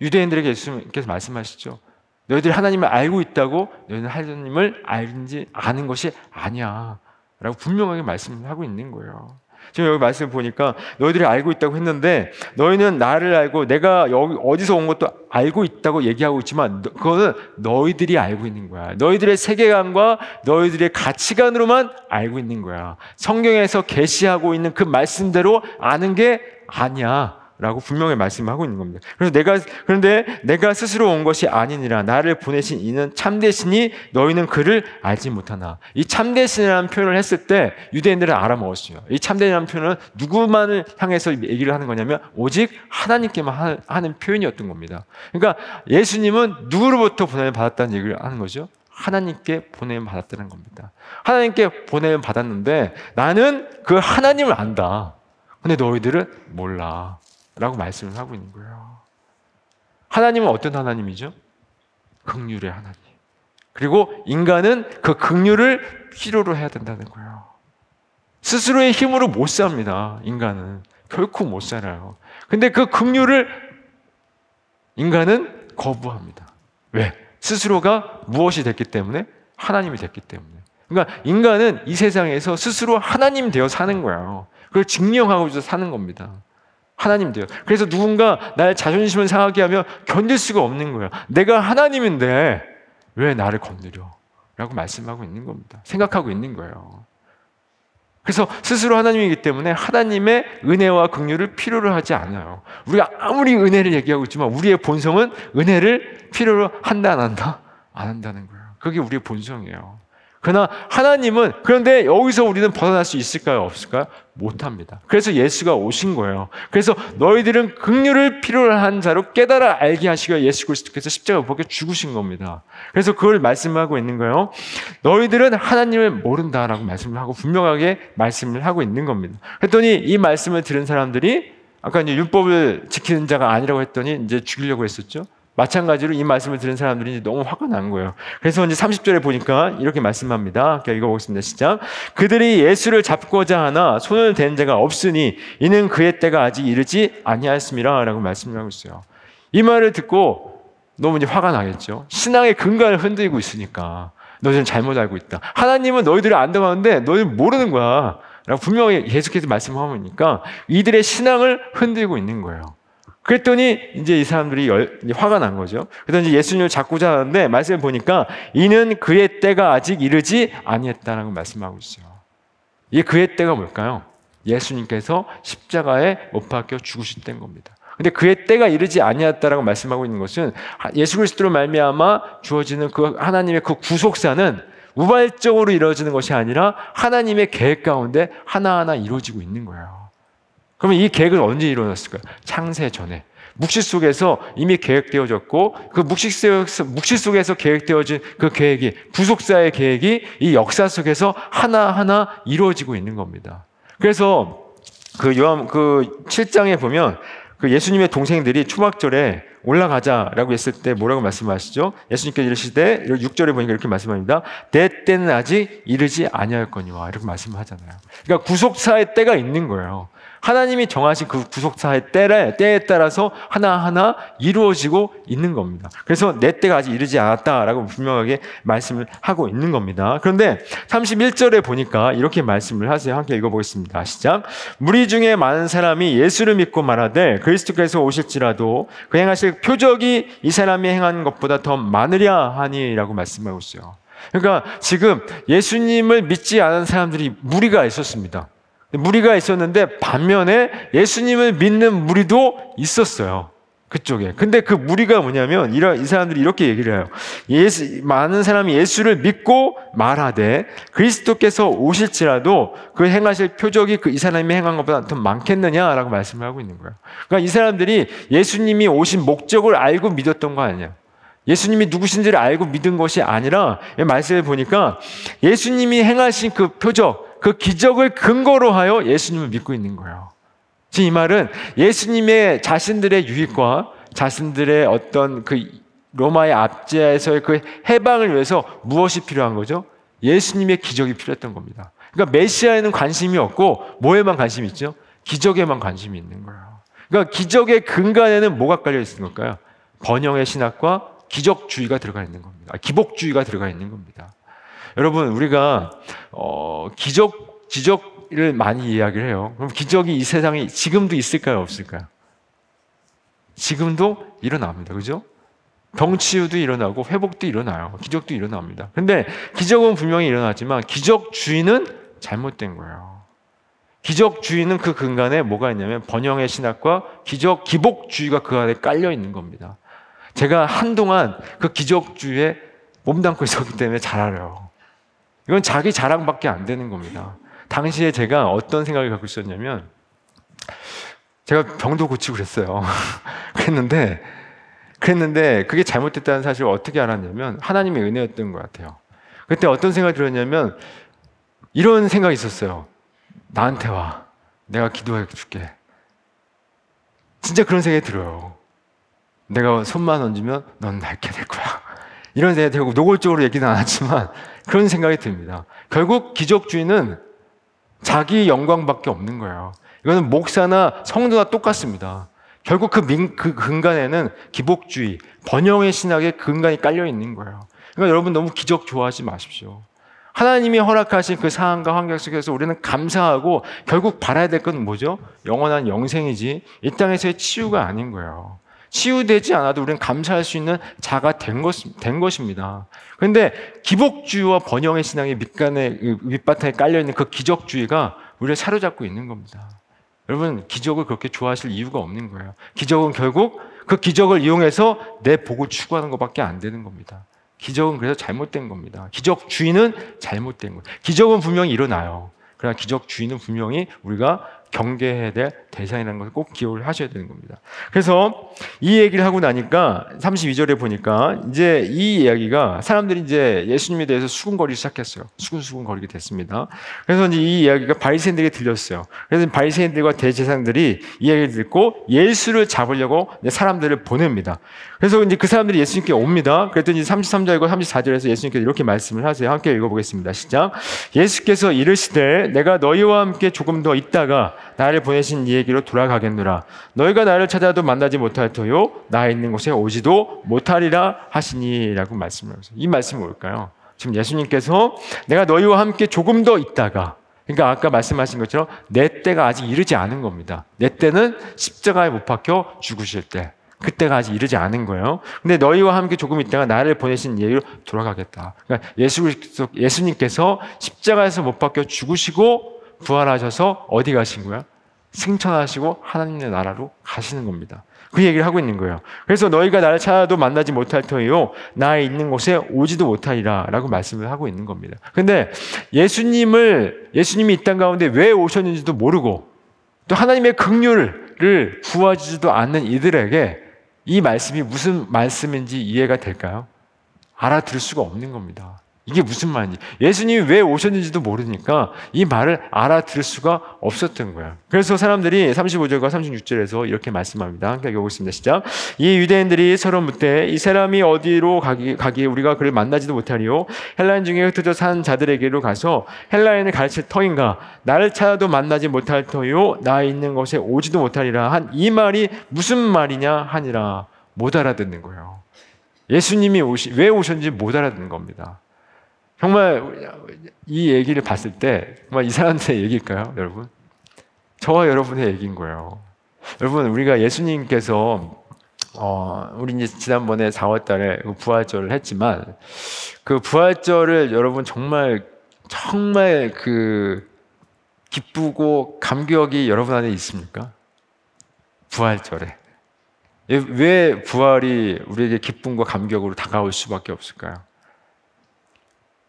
유대인들에게 예수님께서 말씀하시죠. 너희들이 하나님을 알고 있다고 너희는 하나님을 알지 아는 것이 아니야. 라고 분명하게 말씀을 하고 있는 거예요. 지금 여기 말씀 보니까 너희들이 알고 있다고 했는데 너희는 나를 알고 내가 여기 어디서 온 것도 알고 있다고 얘기하고 있지만 너- 그거는 너희들이 알고 있는 거야. 너희들의 세계관과 너희들의 가치관으로만 알고 있는 거야. 성경에서 계시하고 있는 그 말씀대로 아는 게 아니야. 라고 분명히 말씀하고 있는 겁니다. 그래서 내가 그런데 내가 스스로 온 것이 아니니라 나를 보내신 이는 참되시니 너희는 그를 알지 못하나 이 참되신이라는 표현을 했을 때 유대인들은 알아먹었어요. 이 참되라는 표현은 누구만을 향해서 얘기를 하는 거냐면 오직 하나님께만 하- 하는 표현이었던 겁니다. 그러니까 예수님은 누구로부터 보냄을 받았다는 얘기를 하는 거죠. 하나님께 보냄을 받았다는 겁니다. 하나님께 보냄을 받았는데 나는 그 하나님을 안다. 근데 너희들은 몰라. 라고 말씀을 하고 있는 거예요. 하나님은 어떤 하나님이죠? 극률의 하나님. 그리고 인간은 그 극률을 필요로 해야 된다는 거예요. 스스로의 힘으로 못 삽니다. 인간은 결코 못 살아요. 근데 그 극률을 인간은 거부합니다. 왜? 스스로가 무엇이 됐기 때문에 하나님이 됐기 때문에. 그러니까 인간은 이 세상에서 스스로 하나님 되어 사는 거예요. 그걸 증명하고자 사는 겁니다. 하나님 돼요. 그래서 누군가 나의 자존심을 상하게 하면 견딜 수가 없는 거예요. 내가 하나님인데 왜 나를 건드려? 라고 말씀하고 있는 겁니다. 생각하고 있는 거예요. 그래서 스스로 하나님이기 때문에 하나님의 은혜와 긍휼을 필요로 하지 않아요. 우리가 아무리 은혜를 얘기하고 있지만 우리의 본성은 은혜를 필요로 한다 안 한다? 안 한다는 거예요. 그게 우리의 본성이에요. 그러나 하나님은 그런데 여기서 우리는 벗어날 수 있을까요? 없을까요? 못합니다. 그래서 예수가 오신 거예요. 그래서 너희들은 긍휼을 필요로 한 자로 깨달아 알게 하시고 예수 그리스도께서 십자가 못 박혀 죽으신 겁니다. 그래서 그걸 말씀하고 있는 거예요. 너희들은 하나님을 모른다라고 말씀을 하고 분명하게 말씀을 하고 있는 겁니다. 그랬더니 이 말씀을 들은 사람들이 아까 이제 율법을 지키는 자가 아니라고 했더니 이제 죽이려고 했었죠. 마찬가지로 이 말씀을 들은 사람들이 이제 너무 화가 난 거예요. 그래서 이제 30절에 보니까 이렇게 말씀합니다. 읽어보겠습니다. 시작. 그들이 예수를 잡고자 하나 손을 댄 자가 없으니 이는 그의 때가 아직 이르지 아니하였습니다. 라고 말씀을 하고 있어요. 이 말을 듣고 너무 이제 화가 나겠죠. 신앙의 근간을 흔들고 있으니까. 너희들은 잘못 알고 있다. 하나님은 너희들을 안다고 하는데 너희들 모르는 거야. 라고 분명히 계속해서 말씀하니까 이들의 신앙을 흔들고 있는 거예요. 그랬더니 이제 이 사람들이 열, 화가 난 거죠. 그래서 이제 예수님을 잡고자 하는데 말씀을 보니까 이는 그의 때가 아직 이르지 아니했다라고 말씀하고 있어요. 이 그의 때가 뭘까요? 예수님께서 십자가에 못 박혀 죽으실 때인 겁니다. 근데 그의 때가 이르지 아니었다라고 말씀하고 있는 것은 예수 그리스도로 말미암아 주어지는 그 하나님의 그 구속사는 우발적으로 이루어지는 것이 아니라 하나님의 계획 가운데 하나하나 이루어지고 있는 거예요. 그러면 이 계획은 언제 이루어졌을까요? 창세 전에. 묵시 속에서 이미 계획되어졌고 그 묵시 속에서, 묵시 속에서 계획되어진 그 계획이 구속사의 계획이 이 역사 속에서 하나하나 이루어지고 있는 겁니다. 그래서 그 요한 그 7장에 보면 그 예수님의 동생들이 초막절에 올라가자라고 했을 때 뭐라고 말씀하시죠? 예수님께서 이르시되 6절에 보니까 이렇게 말씀합니다. 내 때는 아직 이르지 아니하였거니와 이렇게 말씀하잖아요. 그러니까 구속사의 때가 있는 거예요. 하나님이 정하신 그 구속사의 때에, 때에 따라서 하나하나 이루어지고 있는 겁니다. 그래서 내 때가 아직 이르지 않았다라고 분명하게 말씀을 하고 있는 겁니다. 그런데 31절에 보니까 이렇게 말씀을 하세요. 함께 읽어보겠습니다. 시작. 무리 중에 많은 사람이 예수를 믿고 말하되 그리스도께서 오실지라도 그 행하실 표적이 이 사람이 행한 것보다 더 많으랴 하니라고 말씀하고 있어요. 그러니까 지금 예수님을 믿지 않은 사람들이 무리가 있었습니다. 무리가 있었는데 반면에 예수님을 믿는 무리도 있었어요. 그쪽에. 근데 그 무리가 뭐냐면 이런 이 사람들이 이렇게 얘기를 해요. 예수 많은 사람이 예수를 믿고 말하되 그리스도께서 오실지라도 그 행하실 표적이 그 이 사람이 행한 것보다 더 많겠느냐라고 말씀을 하고 있는 거예요. 그러니까 이 사람들이 예수님이 오신 목적을 알고 믿었던 거 아니에요. 예수님이 누구신지를 알고 믿은 것이 아니라 말씀을 보니까 예수님이 행하신 그 표적 그 기적을 근거로 하여 예수님을 믿고 있는 거예요. 지금 이 말은 예수님의 자신들의 유익과 자신들의 어떤 그 로마의 압제에서의 그 해방을 위해서 무엇이 필요한 거죠? 예수님의 기적이 필요했던 겁니다. 그러니까 메시아에는 관심이 없고 뭐에만 관심이 있죠? 기적에만 관심이 있는 거예요. 그러니까 기적의 근간에는 뭐가 깔려 있는 걸까요? 번영의 신학과 기적주의가 들어가 있는 겁니다. 기복주의가 들어가 있는 겁니다. 여러분 우리가 어, 기적 지적을 많이 이야기를 해요. 그럼 기적이 이 세상에 지금도 있을까요, 없을까요? 지금도 일어납니다. 그죠? 병치유도 일어나고 회복도 일어나요. 기적도 일어납니다. 근데 기적은 분명히 일어나지만 기적 주인은 잘못된 거예요. 기적 주의는 그 근간에 뭐가 있냐면 번영의 신학과 기적 기복주의가 그 안에 깔려 있는 겁니다. 제가 한동안 그 기적주의에 몸담고 있었기 때문에 잘 알아요. 이건 자기 자랑밖에 안 되는 겁니다. 당시에 제가 어떤 생각을 갖고 있었냐면 제가 병도 고치고 그랬어요. *laughs* 그랬는데 그랬는데 그게 잘못됐다는 사실을 어떻게 알았냐면 하나님의 은혜였던 것 같아요. 그때 어떤 생각이 들었냐면 이런 생각이 있었어요. 나한테 와. 내가 기도해 줄게. 진짜 그런 생각이 들어요. 내가 손만 얹으면 넌 낫게 될 거야. 이런 생각이 들고 노골적으로 얘기는 안 하지만 그런 생각이 듭니다. 결국 기적주의는 자기 영광밖에 없는 거예요. 이거는 목사나 성도나 똑같습니다. 결국 그, 민, 그 근간에는 기복주의, 번영의 신학의 근간이 깔려 있는 거예요. 그러니까 여러분 너무 기적 좋아하지 마십시오. 하나님이 허락하신 그 상황과 환경 속에서 우리는 감사하고 결국 바라야 될 건 뭐죠? 영원한 영생이지 이 땅에서의 치유가 아닌 거예요. 치유되지 않아도 우리는 감사할 수 있는 자가 된, 것, 된 것입니다. 그런데 기복주의와 번영의 신앙의 밑간에, 그 밑바탕에 깔려있는 그 기적주의가 우리를 사로잡고 있는 겁니다. 여러분, 기적을 그렇게 좋아하실 이유가 없는 거예요. 기적은 결국 그 기적을 이용해서 내 복을 추구하는 것밖에 안 되는 겁니다. 기적은 그래서 잘못된 겁니다. 기적 주인은 잘못된 거예요. 기적은 분명히 일어나요. 그러나 기적 주인은 분명히 우리가 경계해야 될 대상이라는 것을 꼭 기억을 하셔야 되는 겁니다. 그래서 이 얘기를 하고 나니까 32절에 보니까 이제 이 이야기가 사람들이 이제 예수님에 대해서 수군거리기 시작했어요. 수군수군거리게 됐습니다. 그래서 이제 이 이야기가 바리새인들에게 들렸어요. 그래서 바리새인들과 대제사장들이 이 이야기를 듣고 예수를 잡으려고 사람들을 보냅니다. 그래서 이제 그 사람들이 예수님께 옵니다. 그랬더니 33절과 34절에서 예수님께서 이렇게 말씀을 하세요. 함께 읽어보겠습니다. 시작. 예수께서 이르시되 내가 너희와 함께 조금 더 있다가 나를 보내신 이에 게로 돌아가겠노라. 너희가 나를 찾아도 만나지 못할 터요. 나 있는 곳에 오지도 못하리라 하시니라고 말씀을 하세요. 이 말씀이 뭘까요? 지금 예수님께서 내가 너희와 함께 조금 더 있다가 그러니까 아까 말씀하신 것처럼 내 때가 아직 이르지 않은 겁니다. 내 때는 십자가에 못 박혀 죽으실 때. 그때가 아직 이르지 않은 거예요. 근데 너희와 함께 조금 있다가 나를 보내신 예로 돌아가겠다. 그러니까 예수, 예수님께서 십자가에서 못 박혀 죽으시고 부활하셔서 어디 가신 거야? 승천하시고 하나님의 나라로 가시는 겁니다. 그 얘기를 하고 있는 거예요. 그래서 너희가 나를 찾아도 만나지 못할 터이요. 나에 있는 곳에 오지도 못하리라. 라고 말씀을 하고 있는 겁니다. 근데 예수님을, 예수님이 이 땅 가운데 왜 오셨는지도 모르고 또 하나님의 긍휼을 구하지도 않는 이들에게 이 말씀이 무슨 말씀인지 이해가 될까요? 알아들을 수가 없는 겁니다. 이게 무슨 말인지. 예수님이 왜 오셨는지도 모르니까 이 말을 알아들을 수가 없었던 거야. 그래서 사람들이 35절과 36절에서 이렇게 말씀합니다. 함께 읽어보겠습니다. 시작. 이 유대인들이 서로 묻되 이 사람이 어디로 가기, 가기에 우리가 그를 만나지도 못하리요. 헬라인 중에 흩어져 산 자들에게로 가서 헬라인을 가르칠 터인가. 나를 찾아도 만나지 못할 터요. 나 있는 곳에 오지도 못하리라. 한 이 말이 무슨 말이냐 하니라. 못 알아듣는 거예요. 예수님이 오시, 왜 오셨는지 못 알아듣는 겁니다. 정말 이 얘기를 봤을 때 정말 이 사람들의 얘기일까요, 여러분? 저와 여러분의 얘기인 거예요. 여러분, 우리가 예수님께서 어, 우리 이제 지난번에 4월달에 그 부활절을 했지만 그 부활절을 여러분 정말 정말 그 기쁘고 감격이 여러분 안에 있습니까? 부활절에 왜 부활이 우리에게 기쁨과 감격으로 다가올 수밖에 없을까요?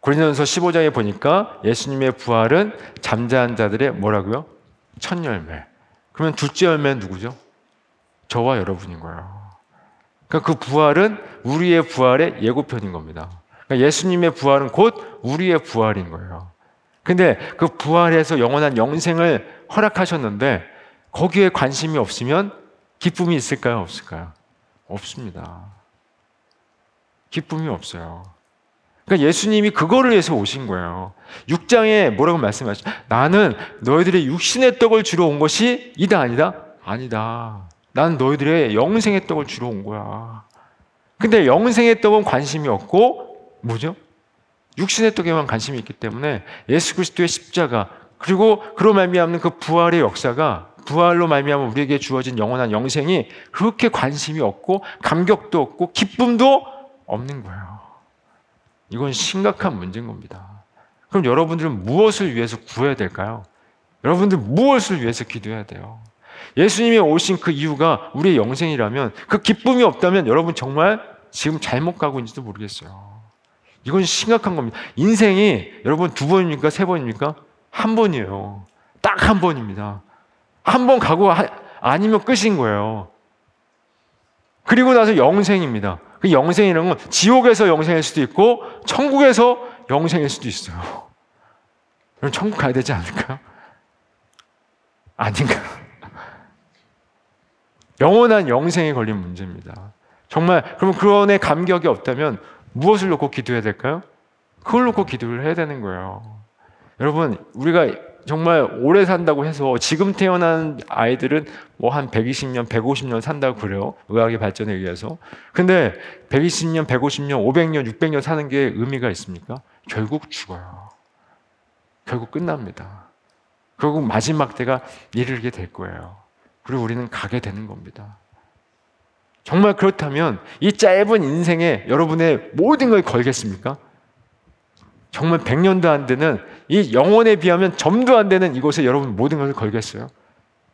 고린도전서 15장에 보니까 예수님의 부활은 잠자한 자들의 뭐라고요? 첫 열매. 그러면 둘째 열매는 누구죠? 저와 여러분인 거예요. 그러니까 그 부활은 우리의 부활의 예고편인 겁니다. 그러니까 예수님의 부활은 곧 우리의 부활인 거예요. 근데 그 부활에서 영원한 영생을 허락하셨는데 거기에 관심이 없으면 기쁨이 있을까요? 없을까요? 없습니다. 기쁨이 없어요. 그러니까 예수님이 그거를 위해서 오신 거예요. 6장에 뭐라고 말씀하시죠? 나는 너희들의 육신의 떡을 주러 온 것이 이다 아니다? 아니다. 난 너희들의 영생의 떡을 주러 온 거야. 근데 영생의 떡은 관심이 없고 뭐죠? 육신의 떡에만 관심이 있기 때문에 예수 그리스도의 십자가 그리고 그로 말미암는 그 부활의 역사가 부활로 말미암아 우리에게 주어진 영원한 영생이 그렇게 관심이 없고 감격도 없고 기쁨도 없는 거예요. 이건 심각한 문제인 겁니다. 그럼 여러분들은 무엇을 위해서 구해야 될까요? 여러분들 무엇을 위해서 기도해야 돼요? 예수님이 오신 그 이유가 우리의 영생이라면 그 기쁨이 없다면 여러분 정말 지금 잘못 가고 있는지도 모르겠어요. 이건 심각한 겁니다. 인생이 여러분 두 번입니까? 세 번입니까? 한 번이에요. 딱 한 번입니다. 한 번 가고 하, 아니면 끝인 거예요. 그리고 나서 영생입니다. 그 영생이라는 건 지옥에서 영생일 수도 있고 천국에서 영생일 수도 있어요. 그럼 천국 가야 되지 않을까요? 아닌가? 영원한 영생에 걸린 문제입니다. 정말 그러면 그런에 감격이 없다면 무엇을 놓고 기도해야 될까요? 그걸 놓고 기도를 해야 되는 거예요. 여러분, 우리가 정말 오래 산다고 해서 지금 태어난 아이들은 뭐 한 120년, 150년 산다고 그래요. 의학의 발전에 의해서. 근데 120년, 150년, 500년, 600년 사는 게 의미가 있습니까? 결국 죽어요. 결국 끝납니다. 결국 마지막 때가 이르게 될 거예요. 그리고 우리는 가게 되는 겁니다. 정말 그렇다면 이 짧은 인생에 여러분의 모든 걸 걸겠습니까? 정말 100년도 안 되는 이 영혼에 비하면 점도 안 되는 이곳에 여러분 모든 것을 걸겠어요?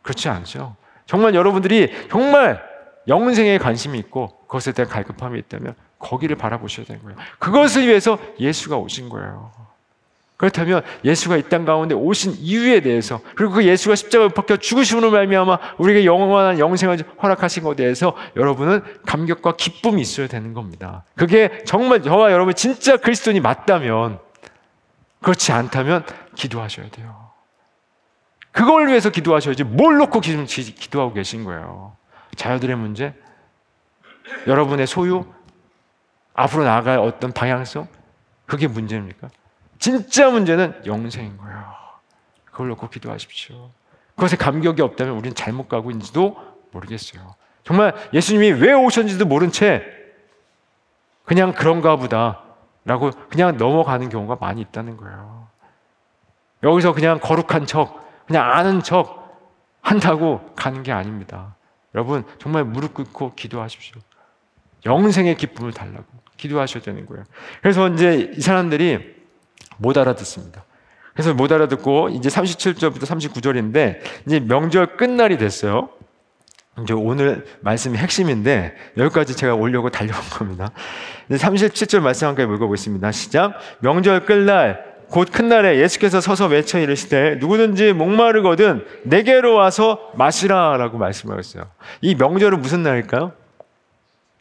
그렇지 않죠. 정말 여러분들이 정말 영생에 관심이 있고 그것에 대한 갈급함이 있다면 거기를 바라보셔야 되는 거예요. 그것을 위해서 예수가 오신 거예요. 그렇다면 예수가 이 땅 가운데 오신 이유에 대해서 그리고 그 예수가 십자가에 박혀 죽으심으로 말미암아 우리에게 영원한 영생을 허락하신 것에 대해서 여러분은 감격과 기쁨이 있어야 되는 겁니다. 그게 정말 저와 여러분 진짜 그리스도인이 맞다면 그렇지 않다면 기도하셔야 돼요. 그걸 위해서 기도하셔야지 뭘 놓고 기도하고 계신 거예요. 자녀들의 문제, 여러분의 소유, 앞으로 나아갈 어떤 방향성, 그게 문제입니까? 진짜 문제는 영생인 거예요. 그걸 놓고 기도하십시오. 그것에 감격이 없다면 우리는 잘못 가고 있는지도 모르겠어요. 정말 예수님이 왜 오셨는지도 모른 채 그냥 그런가 보다 라고 그냥 넘어가는 경우가 많이 있다는 거예요. 여기서 그냥 거룩한 척, 그냥 아는 척 한다고 가는 게 아닙니다. 여러분, 정말 무릎 꿇고 기도하십시오. 영생의 기쁨을 달라고 기도하셔야 되는 거예요. 그래서 이제 이 사람들이 못 알아듣습니다. 그래서 못 알아듣고 이제 37절부터 39절인데 이제 명절 끝날이 됐어요. 이제 오늘 말씀이 핵심인데 여기까지 제가 올려고 달려온 겁니다. 37절 말씀 함께 읽어보겠습니다. 시작. 명절 끝날 곧 큰 날에 예수께서 서서 외쳐 이르시되 누구든지 목마르거든 내게로 와서 마시라라고 말씀하셨어요. 이 명절은 무슨 날일까요?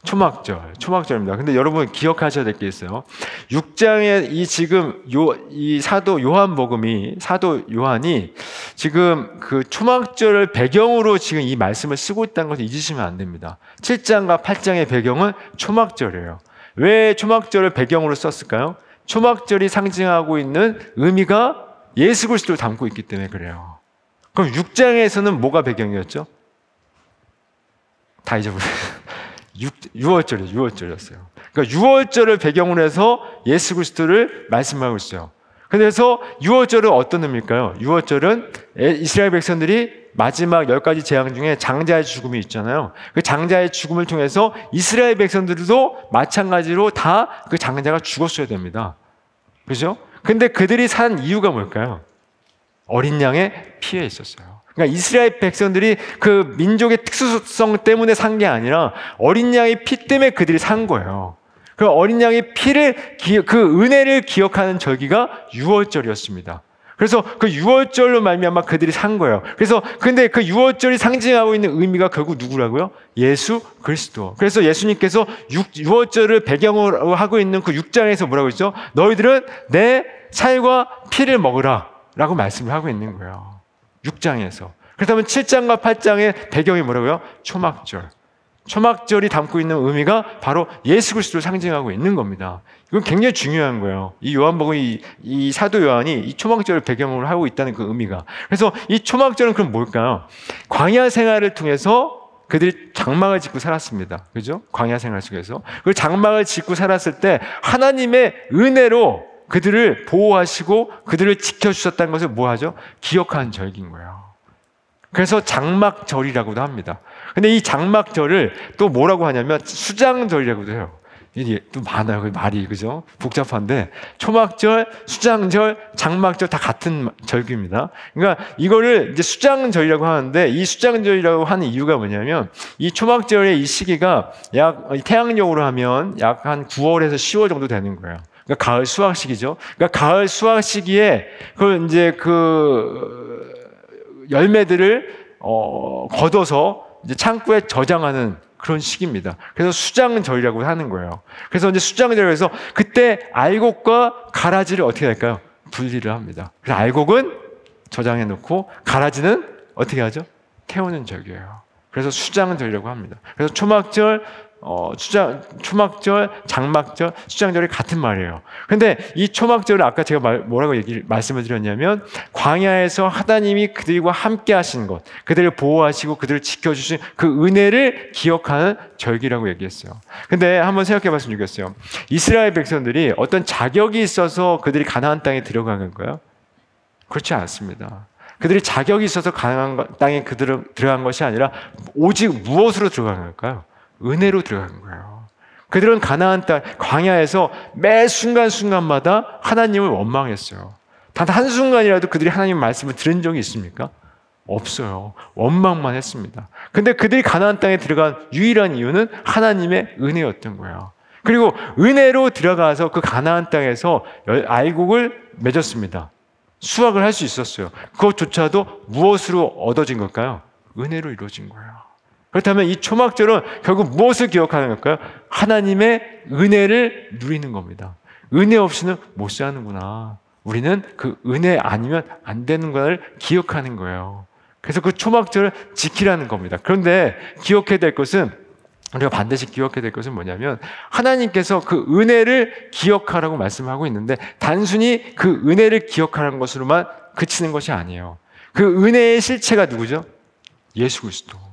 초막절, 초막절입니다. 근데 여러분 기억하셔야 될 게 있어요. 6장에 이 지금 요, 이 사도 요한복음이, 사도 요한이 지금 그 초막절을 배경으로 지금 이 말씀을 쓰고 있다는 것을 잊으시면 안 됩니다. 7장과 8장의 배경은 초막절이에요. 왜 초막절을 배경으로 썼을까요? 초막절이 상징하고 있는 의미가 예수 그리스도를 담고 있기 때문에 그래요. 그럼 6장에서는 뭐가 배경이었죠? 다 잊어버려요. 6, 월절이 6월절이었어요. 그러니까 6월절을 배경으로 해서 예수 그리스도를 말씀하고 있어요. 그래서 6월절은 어떤 의미일까요? 6월절은 이스라엘 백성들이 마지막 열 가지 재앙 중에 장자의 죽음이 있잖아요. 그 장자의 죽음을 통해서 이스라엘 백성들도 마찬가지로 다 그 장자가 죽었어야 됩니다. 그죠? 근데 그들이 산 이유가 뭘까요? 어린 양의 피해 있었어요. 그러니까 이스라엘 백성들이 그 민족의 특수성 때문에 산 게 아니라 어린 양의 피 때문에 그들이 산 거예요. 그 어린 양의 피를 그 은혜를 기억하는 절기가 6월절이었습니다. 그래서 그 6월절로 말미암아 그들이 산 거예요. 그래서 근데 그 6월절이 상징하고 있는 의미가 결국 누구라고요? 예수 그리스도. 그래서 예수님께서 6, 6월절을 배경으로 하고 있는 그 6장에서 뭐라고 했죠? 너희들은 내 살과 피를 먹으라라고 말씀을 하고 있는 거예요. 6장에서. 그렇다면 7장과 8장의 배경이 뭐라고요? 초막절. 초막절이 담고 있는 의미가 바로 예수 그리스도를 상징하고 있는 겁니다. 이건 굉장히 중요한 거예요. 이 요한복음 이, 이 사도 요한이 이 초막절을 배경으로 하고 있다는 그 의미가. 그래서 이 초막절은 그럼 뭘까요? 광야 생활을 통해서 그들이 장막을 짓고 살았습니다. 그죠? 광야 생활 속에서. 그 장막을 짓고 살았을 때 하나님의 은혜로 그들을 보호하시고 그들을 지켜주셨다는 것을 뭐 하죠? 기억하는 절기인 거예요. 그래서 장막절이라고도 합니다. 근데 이 장막절을 또 뭐라고 하냐면 수장절이라고도 해요. 이게 또 많아요. 그 말이 그죠? 복잡한데 초막절, 수장절, 장막절 다 같은 절기입니다. 그러니까 이거를 이제 수장절이라고 하는데 이 수장절이라고 하는 이유가 뭐냐면 이 초막절의 이 시기가 약 태양력으로 하면 약 한 9월에서 10월 정도 되는 거예요. 그러니까 가을 수확 시기죠. 그러니까 가을 수확 시기에 그 이제 그 열매들을 어, 걷어서 이제 창고에 저장하는 그런 시기입니다. 그래서 수장절이라고 하는 거예요. 그래서 이제 수장절에서 그때 알곡과 가라지를 어떻게 할까요? 분리를 합니다. 그래서 알곡은 저장해 놓고 가라지는 어떻게 하죠? 태우는 절기예요. 그래서 수장절이라고 합니다. 그래서 초막절, 어, 수장, 초막절, 장막절, 수장절이 같은 말이에요. 근데 이 초막절을 아까 제가 말, 뭐라고 얘기를, 말씀을 드렸냐면, 광야에서 하나님이 그들과 함께 하신 것, 그들을 보호하시고 그들을 지켜주신 그 은혜를 기억하는 절기라고 얘기했어요. 근데 한번 생각해 봤으면 좋겠어요. 이스라엘 백성들이 어떤 자격이 있어서 그들이 가나안 땅에 들어간 건가요? 그렇지 않습니다. 그들이 자격이 있어서 가나안 땅에 그들은 들어간 것이 아니라 오직 무엇으로 들어간 걸까요? 은혜로 들어간 거예요. 그들은 가나안 땅 광야에서 매 순간 순간마다 하나님을 원망했어요. 단 한 순간이라도 그들이 하나님 말씀을 들은 적이 있습니까? 없어요. 원망만 했습니다. 근데 그들이 가나안 땅에 들어간 유일한 이유는 하나님의 은혜였던 거예요. 그리고 은혜로 들어가서 그 가나안 땅에서 알곡을 맺었습니다. 수확을 할 수 있었어요. 그것조차도 무엇으로 얻어진 걸까요? 은혜로 이루어진 거예요. 그렇다면 이 초막절은 결국 무엇을 기억하는 걸까요? 하나님의 은혜를 누리는 겁니다. 은혜 없이는 못 사는구나. 우리는 그 은혜 아니면 안 되는 것을 기억하는 거예요. 그래서 그 초막절을 지키라는 겁니다. 그런데 기억해야 될 것은 우리가 반드시 기억해야 될 것은 뭐냐면 하나님께서 그 은혜를 기억하라고 말씀하고 있는데 단순히 그 은혜를 기억하라는 것으로만 그치는 것이 아니에요. 그 은혜의 실체가 누구죠? 예수 그리스도.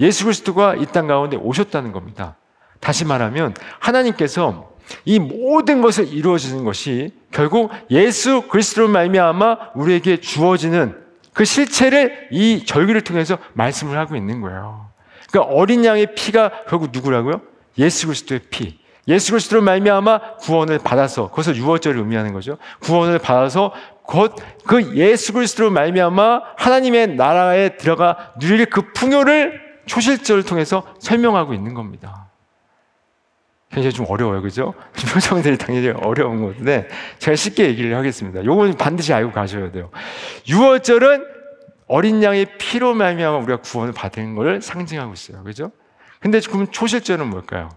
예수 그리스도가 이 땅 가운데 오셨다는 겁니다. 다시 말하면 하나님께서 이 모든 것을 이루어지는 것이 결국 예수 그리스도로 말미암아 우리에게 주어지는 그 실체를 이 절기를 통해서 말씀을 하고 있는 거예요. 그러니까 어린 양의 피가 결국 누구라고요? 예수 그리스도의 피. 예수 그리스도로 말미암아 구원을 받아서 그것을 유월절을 의미하는 거죠. 구원을 받아서 곧 그 예수 그리스도로 말미암아 하나님의 나라에 들어가 누릴 그 풍요를 초실절을 통해서 설명하고 있는 겁니다. 굉장히 좀 어려워요, 그죠? *laughs* 표정들이 당연히 어려운 건데 제가 쉽게 얘기를 하겠습니다. 요건 반드시 알고 가셔야 돼요. 유월절은 어린 양의 피로 말미암아 우리가 구원을 받은 것을 상징하고 있어요, 그죠? 근데 그럼 초실절은 뭘까요?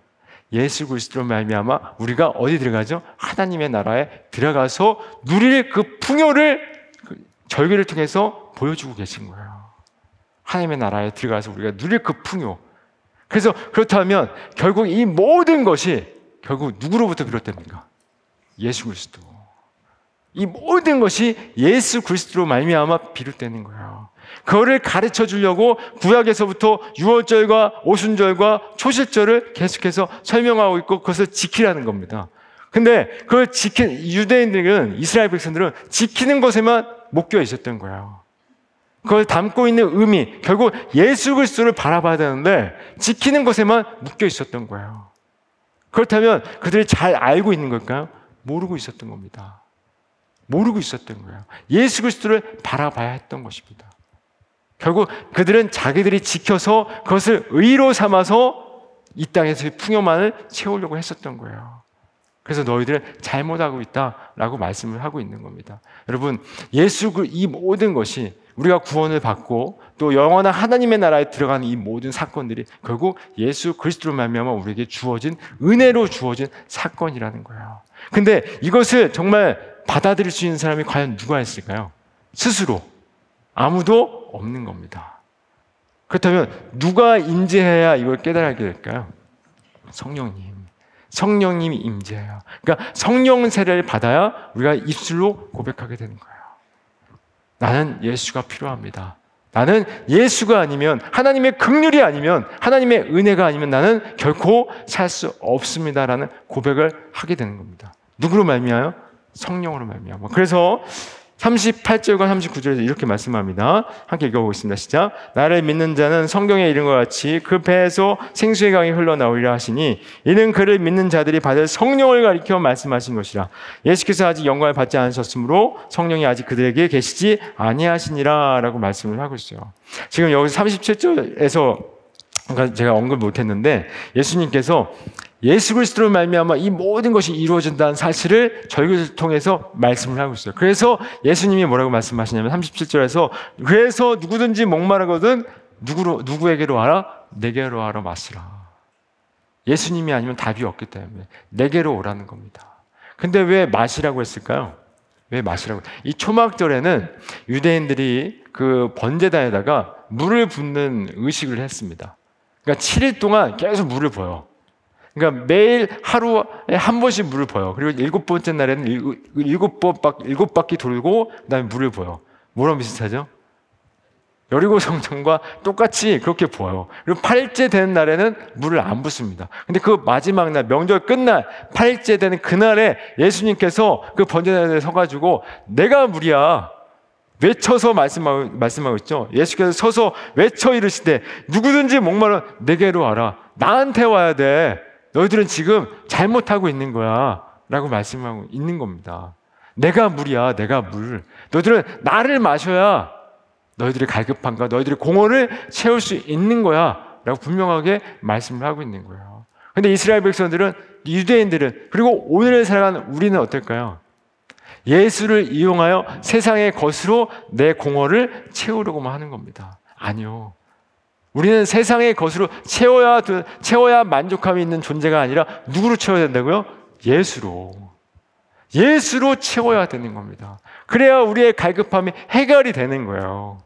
예수 그리스도로 말미암아 우리가 어디 들어가죠? 하나님의 나라에 들어가서 누릴 그 풍요를 그 절기를 통해서 보여주고 계신 거예요. 하나님의 나라에 들어가서 우리가 누릴 그 풍요. 그래서 그렇다면 결국 이 모든 것이 결국 누구로부터 비롯됩니까? 예수 그리스도. 이 모든 것이 예수 그리스도로 말미암아 비롯되는 거예요. 그거를 가르쳐 주려고 구약에서부터 유월절과 오순절과 초실절을 계속해서 설명하고 있고 그것을 지키라는 겁니다. 근데 그걸 지키 유대인들은 이스라엘 백성들은 지키는 것에만 묶여 있었던 거예요. 그걸 담고 있는 의미, 결국 예수 그리스도를 바라봐야 되는데 지키는 것에만 묶여 있었던 거예요. 그렇다면 그들이 잘 알고 있는 걸까요? 모르고 있었던 겁니다. 모르고 있었던 거예요. 예수 그리스도를 바라봐야 했던 것입니다. 결국 그들은 자기들이 지켜서 그것을 의로 삼아서 이 땅에서의 풍요만을 채우려고 했었던 거예요. 그래서 너희들은 잘못하고 있다라고 말씀을 하고 있는 겁니다. 여러분, 예수 그 이 모든 것이 우리가 구원을 받고 또 영원한 하나님의 나라에 들어가는 이 모든 사건들이 결국 예수 그리스도로 말미암아 우리에게 주어진 은혜로 주어진 사건이라는 거예요. 근데 이것을 정말 받아들일 수 있는 사람이 과연 누가 있을까요? 스스로 아무도 없는 겁니다. 그렇다면 누가 임재해야 이걸 깨달게 될까요? 성령님. 성령님이 임재해요. 그러니까 성령 세례를 받아야 우리가 입술로 고백하게 되는 거예요. 나는 예수가 필요합니다. 나는 예수가 아니면 하나님의 긍휼이 아니면 하나님의 은혜가 아니면 나는 결코 살 수 없습니다라는 고백을 하게 되는 겁니다. 누구로 말미암아요? 성령으로 말미암아. 그래서 38절과 39절에서 이렇게 말씀합니다. 함께 읽어보겠습니다. 시작. 나를 믿는 자는 성경에 이른 것 같이 그 배에서 생수의 강이 흘러나오리라 하시니 이는 그를 믿는 자들이 받을 성령을 가리켜 말씀하신 것이라. 예수께서 아직 영광을 받지 않으셨으므로 성령이 아직 그들에게 계시지 아니하시니라 라고 말씀을 하고 있어요. 지금 여기 37절에서 제가 언급 못했는데 예수님께서 예수 그리스도로 말미암아 이 모든 것이 이루어진다는 사실을 저희를 통해서 말씀을 하고 있어요. 그래서 예수님이 뭐라고 말씀하시냐면 37절에서 그래서 누구든지 목마르거든 누구로 누구에게로 와라 내게로 와라 마시라. 예수님이 아니면 답이 없기 때문에 내게로 오라는 겁니다. 근데 왜 마시라고 했을까요? 왜 마시라고? 이 초막절에는 유대인들이 그 번제단에다가 물을 붓는 의식을 했습니다. 그러니까 7일 동안 계속 물을 부어요. 그러니까 매일 하루에 한 번씩 물을 부어요. 그리고 일곱 번째 날에는 일곱, 일곱 번 일곱 바퀴 돌고 그다음에 물을 부어요. 뭐랑 비슷하죠? 여리고 성전과 똑같이 그렇게 부어요. 그리고 8일째 되는 날에는 물을 안 붓습니다. 근데 그 마지막 날 명절 끝날 8일째 되는 그날에 예수님께서 그 번제단에 서가지고 내가 물이야. 외쳐서 말씀하고, 말씀하고 있죠. 예수께서 서서 외쳐 이르시되 누구든지 목마른 내게로 와라. 나한테 와야 돼. 너희들은 지금 잘못하고 있는 거야. 라고 말씀하고 있는 겁니다. 내가 물이야. 내가 물. 너희들은 나를 마셔야 너희들의 갈급함과 너희들의 공허를 채울 수 있는 거야. 라고 분명하게 말씀을 하고 있는 거예요. 근데 이스라엘 백성들은 유대인들은 그리고 오늘을 살아가는 우리는 어떨까요? 예수를 이용하여 세상의 것으로 내 공허를 채우려고만 하는 겁니다. 아니요. 우리는 세상의 것으로 채워야, 채워야 만족감이 있는 존재가 아니라 누구로 채워야 된다고요? 예수로. 예수로 채워야 되는 겁니다. 그래야 우리의 갈급함이 해결이 되는 거예요.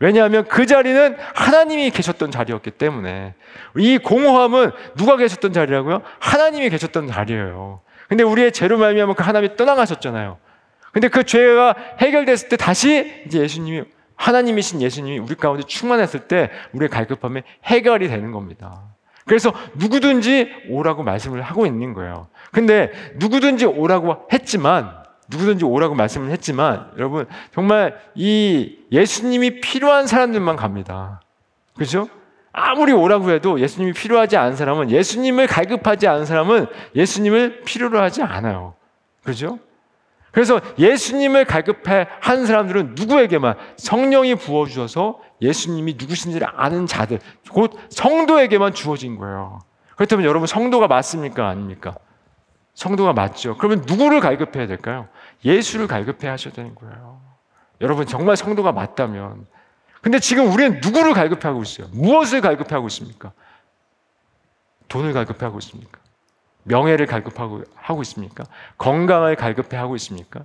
왜냐하면 그 자리는 하나님이 계셨던 자리였기 때문에 이 공허함은 누가 계셨던 자리라고요? 하나님이 계셨던 자리예요. 근데 우리의 죄로 말미암아 그 하나님이 떠나가셨잖아요. 근데 그 죄가 해결됐을 때 다시 이제 예수님이 하나님이신 예수님이 우리 가운데 충만했을 때 우리의 갈급함이 해결이 되는 겁니다. 그래서 누구든지 오라고 말씀을 하고 있는 거예요. 근데 누구든지 오라고 했지만 누구든지 오라고 말씀을 했지만 여러분 정말 이 예수님이 필요한 사람들만 갑니다. 그렇죠? 아무리 오라고 해도 예수님이 필요하지 않은 사람은 예수님을 갈급하지 않은 사람은 예수님을 필요로 하지 않아요. 그렇죠? 그래서 예수님을 갈급해 한 사람들은 누구에게만 성령이 부어 주셔서 예수님이 누구신지를 아는 자들 곧 성도에게만 주어진 거예요. 그렇다면 여러분 성도가 맞습니까? 아닙니까? 성도가 맞죠. 그러면 누구를 갈급해야 될까요? 예수를 갈급해 하셔야 되는 거예요. 여러분 정말 성도가 맞다면 근데 지금 우리는 누구를 갈급해 하고 있어요? 무엇을 갈급해 하고 있습니까? 돈을 갈급해 하고 있습니까? 명예를 갈급하고 하고 있습니까? 건강을 갈급해 하고 있습니까?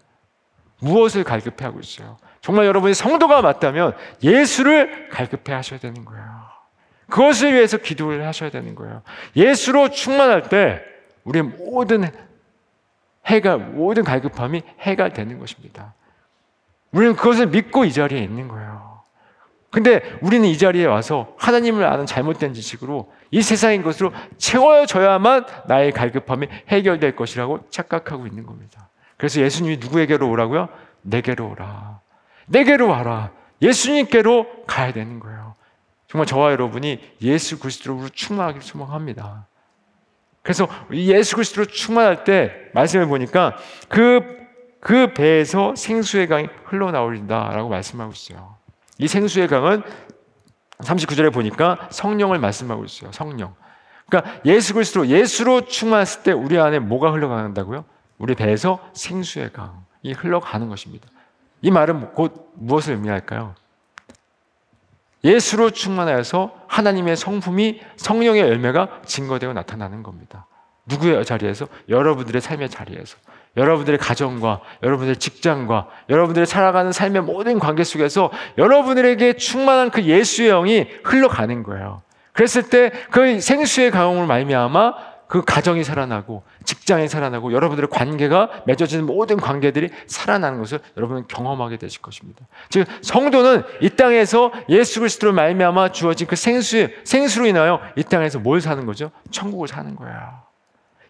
무엇을 갈급해 하고 있어요? 정말 여러분이 성도가 맞다면 예수를 갈급해 하셔야 되는 거예요. 그것을 위해서 기도를 하셔야 되는 거예요. 예수로 충만할 때 우리의 모든 해가 모든 갈급함이 해결되는 것입니다. 우리는 그것을 믿고 이 자리에 있는 거예요. 근데 우리는 이 자리에 와서 하나님을 아는 잘못된 지식으로 이 세상인 것으로 채워져야만 나의 갈급함이 해결될 것이라고 착각하고 있는 겁니다. 그래서 예수님이 누구에게로 오라고요? 내게로 오라. 내게로 와라. 예수님께로 가야 되는 거예요. 정말 저와 여러분이 예수 그리스도로 충만하길 소망합니다. 그래서 예수 그리스도로 충만할 때 말씀을 보니까 그, 그 배에서 생수의 강이 흘러나오린다라고 말씀하고 있어요. 이 생수의 강은 39절에 보니까 성령을 말씀하고 있어요. 성령. 그러니까 예수 그리스도로 예수로 충만했을 때 우리 안에 뭐가 흘러간다고요? 우리 배에서 생수의 강이 흘러가는 것입니다. 이 말은 곧 무엇을 의미할까요? 예수로 충만하여서 하나님의 성품이 성령의 열매가 증거되어 나타나는 겁니다. 누구의 자리에서? 여러분들의 삶의 자리에서. 여러분들의 가정과 여러분들의 직장과 여러분들의 살아가는 삶의 모든 관계 속에서 여러분들에게 충만한 그 예수의 영이 흘러가는 거예요. 그랬을 때 그 생수의 강음을 말미암아 그 가정이 살아나고 직장이 살아나고 여러분들의 관계가 맺어지는 모든 관계들이 살아나는 것을 여러분은 경험하게 되실 것입니다. 즉 성도는 이 땅에서 예수 그리스도로 말미암아 주어진 그 생수 생수로 인하여 이 땅에서 뭘 사는 거죠? 천국을 사는 거예요.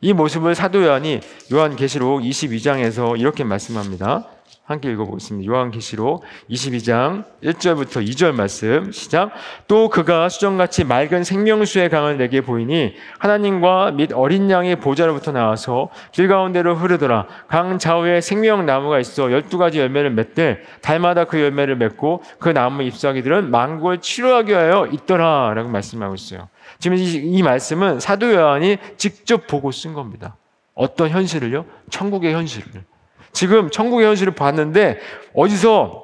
이 모습을 사도 요한이 요한계시록 22장에서 이렇게 말씀합니다. 함께 읽어보겠습니다. 요한계시록 22장 1절부터 2절 말씀 시작. 또 그가 수정같이 맑은 생명수의 강을 내게 보이니 하나님과 및 어린 양의 보좌로부터 나와서 길 가운데로 흐르더라. 강 좌우에 생명 나무가 있어 열두 가지 열매를 맺되 달마다 그 열매를 맺고 그 나무 잎사귀들은 만국을 치료하게 하여 있더라 라고 말씀하고 있어요. 지금 이, 이 말씀은 사도 요한이 직접 보고 쓴 겁니다. 어떤 현실을요? 천국의 현실을. 지금 천국의 현실을 봤는데 어디서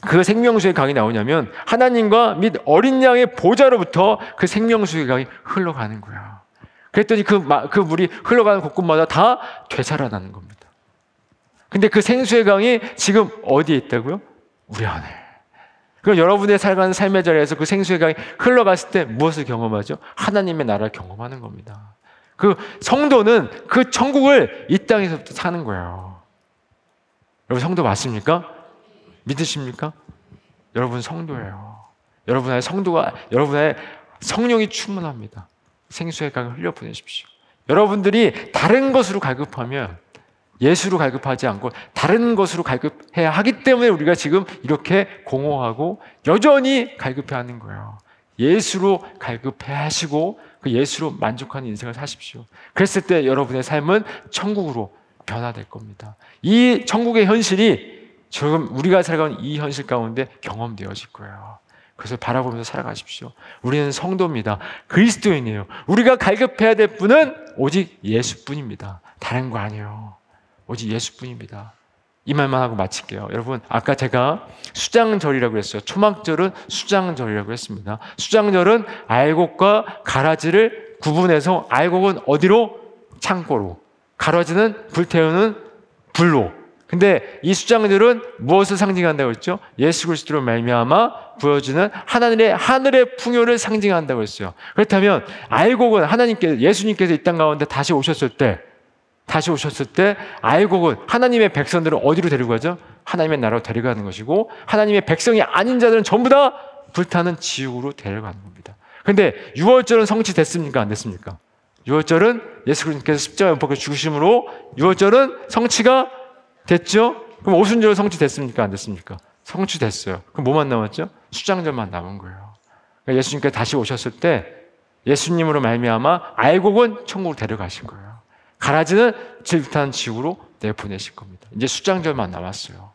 그 생명수의 강이 나오냐면 하나님과 및 어린 양의 보좌로부터 그 생명수의 강이 흘러가는 거야. 그랬더니 그, 그 물이 흘러가는 곳곳마다 다 되살아나는 겁니다. 근데 그 생수의 강이 지금 어디에 있다고요? 우리 안에. 그럼 여러분의 살가는 삶의 자리에서 그 생수의 강이 흘러갔을 때 무엇을 경험하죠? 하나님의 나라를 경험하는 겁니다. 그 성도는 그 천국을 이 땅에서부터 사는 거예요. 여러분 성도 맞습니까? 믿으십니까? 여러분 성도예요. 여러분의 성도가 여러분의 성령이 충만합니다. 생수의 강을 흘려 보내십시오. 여러분들이 다른 것으로 갈급하면 예수로 갈급하지 않고 다른 것으로 갈급해야 하기 때문에 우리가 지금 이렇게 공허하고 여전히 갈급해 하는 거예요. 예수로 갈급해 하시고 그 예수로 만족하는 인생을 사십시오. 그랬을 때 여러분의 삶은 천국으로 변화될 겁니다. 이 천국의 현실이 지금 우리가 살아가는 이 현실 가운데 경험되어질 거예요. 그래서 바라보면서 살아가십시오. 우리는 성도입니다. 그리스도인이에요. 우리가 갈급해야 될 분은 오직 예수뿐입니다. 다른 거 아니에요. 오직 예수뿐입니다. 이 말만 하고 마칠게요. 여러분, 아까 제가 수장절이라고 했어요. 초막절은 수장절이라고 했습니다. 수장절은 알곡과 가라지를 구분해서 알곡은 어디로? 창고로. 가라지는 불태우는 불로. 근데 이 수장들은 무엇을 상징한다고 했죠? 예수 그리스도로 말미암아 부여주는 하나님의 하늘의 풍요를 상징한다고 했어요. 그렇다면 알곡은 하나님께 예수님께서 이 땅 가운데 다시 오셨을 때 다시 오셨을 때 알곡은 하나님의 백성들을 어디로 데리고 가죠? 하나님의 나라로 데려가는 것이고 하나님의 백성이 아닌 자들은 전부 다 불타는 지옥으로 데려가는 겁니다. 근데 6월절은 성취됐습니까? 안 됐습니까? 6월절은 예수 그리스도께서 못 박혀 죽으심으로 6월절은 성취가 됐죠? 그럼 오순절 성취됐습니까? 안 됐습니까? 성취됐어요. 그럼 뭐만 남았죠? 수장절만 남은 거예요. 그러니까 예수님께서 다시 오셨을 때 예수님으로 말미암아 알곡은 천국으로 데려가신 거예요. 가라지는 질탄 지구로 내보내실 겁니다. 이제 수장절만 남았어요.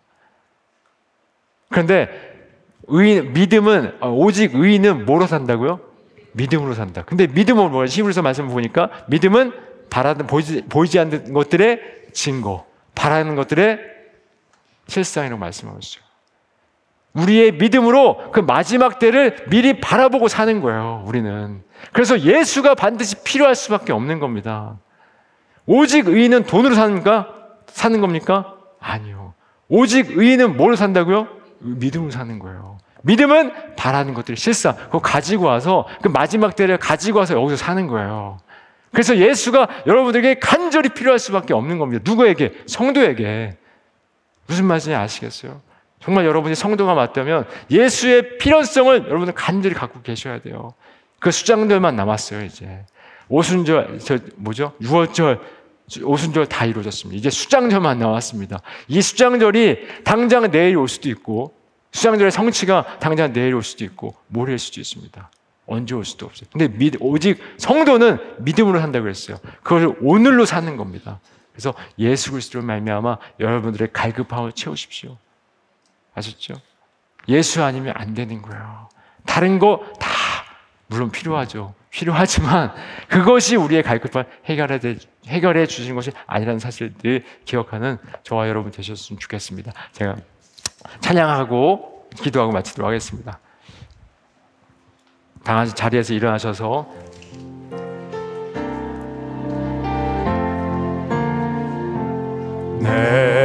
그런데 의, 믿음은 오직 의인은 뭐로 산다고요? 믿음으로 산다. 근데 믿음은 뭐야? 히브리서 말씀 보니까 믿음은 바라는 보이지, 보이지 않는 것들의 증거, 바라는 것들의 실상이라고 말씀하고 있어요. 우리의 믿음으로 그 마지막 때를 미리 바라보고 사는 거예요, 우리는. 그래서 예수가 반드시 필요할 수밖에 없는 겁니다. 오직 의인은 돈으로 사는가? 사는 겁니까? 아니요. 오직 의인은 뭘 산다고요? 믿음으로 사는 거예요. 믿음은 바라는 것들이 실상, 그거 가지고 와서 그 마지막 때를 가지고 와서 여기서 사는 거예요. 그래서 예수가 여러분들에게 간절히 필요할 수밖에 없는 겁니다. 누구에게? 성도에게. 무슨 말씀인지 아시겠어요? 정말 여러분이 성도가 맞다면 예수의 필요성을 여러분은 간절히 갖고 계셔야 돼요. 그 수장들만 남았어요, 이제. 오순절, 저, 뭐죠? 6월절, 오순절 다 이루어졌습니다. 이제 수장절만 나왔습니다. 이 수장절이 당장 내일 올 수도 있고, 수장절의 성취가 당장 내일 올 수도 있고 모레일 수도 있습니다. 언제 올 수도 없어요. 근데 믿, 오직 성도는 믿음으로 산다고 그랬어요. 그것을 오늘로 사는 겁니다. 그래서 예수 그리스도로 말미암아 여러분들의 갈급함을 채우십시오. 아셨죠? 예수 아니면 안 되는 거예요. 다른 거 다 물론 필요하죠. 필요하지만 그것이 우리의 갈급함 해결해, 해결해 주신 것이 아니라는 사실을 기억하는 저와 여러분 되셨으면 좋겠습니다. 제가 찬양하고 기도하고 마치도록 하겠습니다. 당한 자리에서 일어나셔서 내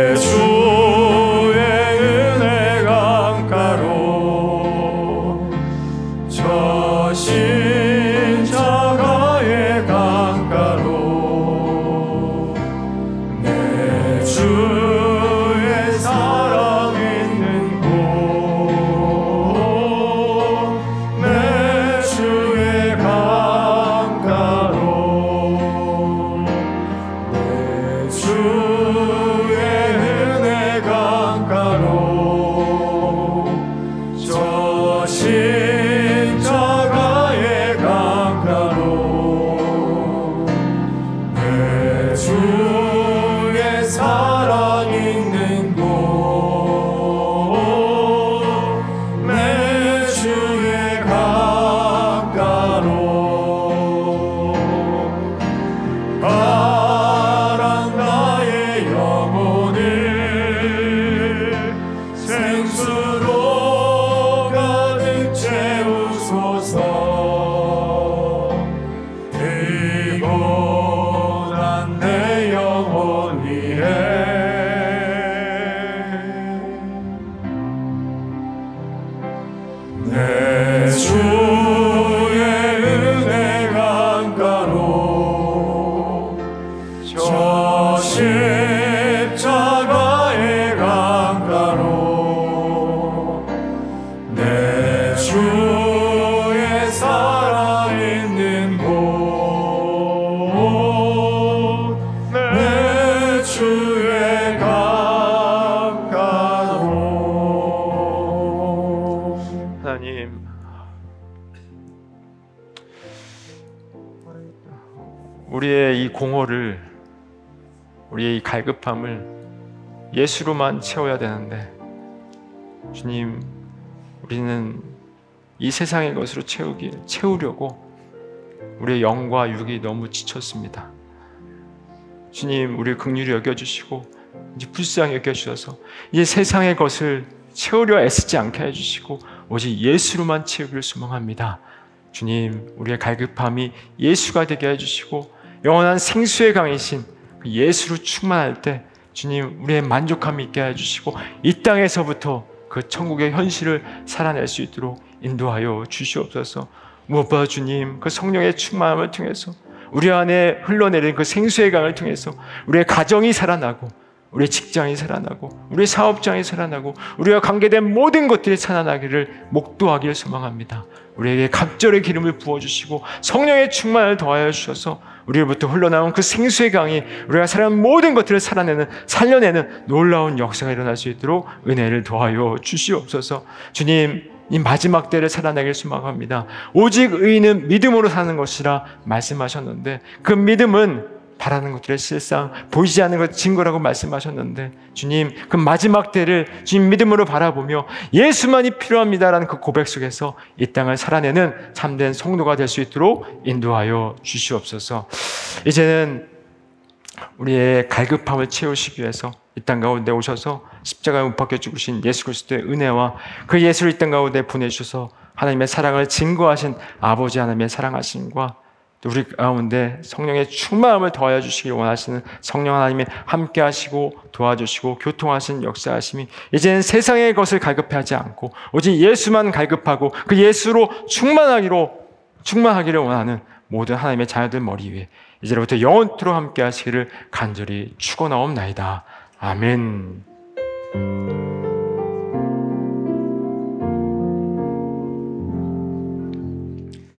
예수로만 채워야 되는데 주님 우리는 이 세상의 것으로 채우기 채우려고 우리의 영과 육이 너무 지쳤습니다. 주님 우리 긍휼히 여겨 주시고 이제 불쌍히 여겨 주셔서 이 세상의 것을 채우려 애쓰지 않게 해 주시고 오직 예수로만 채우기를 소망합니다. 주님 우리의 갈급함이 예수가 되게 해 주시고 영원한 생수의 강이신 그 예수로 충만할 때 주님 우리의 만족함이 있게 해 주시고 이 땅에서부터 그 천국의 현실을 살아낼 수 있도록 인도하여 주시옵소서. 무엇보다 주님 그 성령의 충만함을 통해서 우리 안에 흘러내리는 그 생수의 강을 통해서 우리의 가정이 살아나고 우리의 직장이 살아나고 우리의 사업장이 살아나고 우리와 관계된 모든 것들이 살아나기를 목도하기를 소망합니다. 우리에게 갑절의 기름을 부어주시고 성령의 충만을 더하여 주셔서 우리로부터 흘러나온 그 생수의 강이 우리가 살아온 모든 것들을 살아내는 살려내는 놀라운 역사가 일어날 수 있도록 은혜를 더하여 주시옵소서. 주님 이 마지막 때를 살아내길 소망합니다. 오직 의인은 믿음으로 사는 것이라 말씀하셨는데 그 믿음은 바라는 것들의 실상, 보이지 않는 것 증거라고 말씀하셨는데 주님 그 마지막 때를 주님 믿음으로 바라보며 예수만이 필요합니다라는 그 고백 속에서 이 땅을 살아내는 참된 성도가 될 수 있도록 인도하여 주시옵소서. 이제는 우리의 갈급함을 채우시기 위해서 이 땅 가운데 오셔서 십자가에 못 박혀 죽으신 예수 그리스도의 은혜와 그 예수를 이 땅 가운데 보내주셔서 하나님의 사랑을 증거하신 아버지 하나님의 사랑하심과 또 우리 가운데 성령의 충만함을 더하여 주시길 원하시는 성령 하나님이 함께 하시고 도와주시고 교통하신 역사하심이 이제는 세상의 것을 갈급해하지 않고 오직 예수만 갈급하고 그 예수로 충만하기로 충만하기를 원하는 모든 하나님의 자녀들 머리 위에 이제로부터 영원토록 함께 하시기를 간절히 축원하옵나이다. 아멘.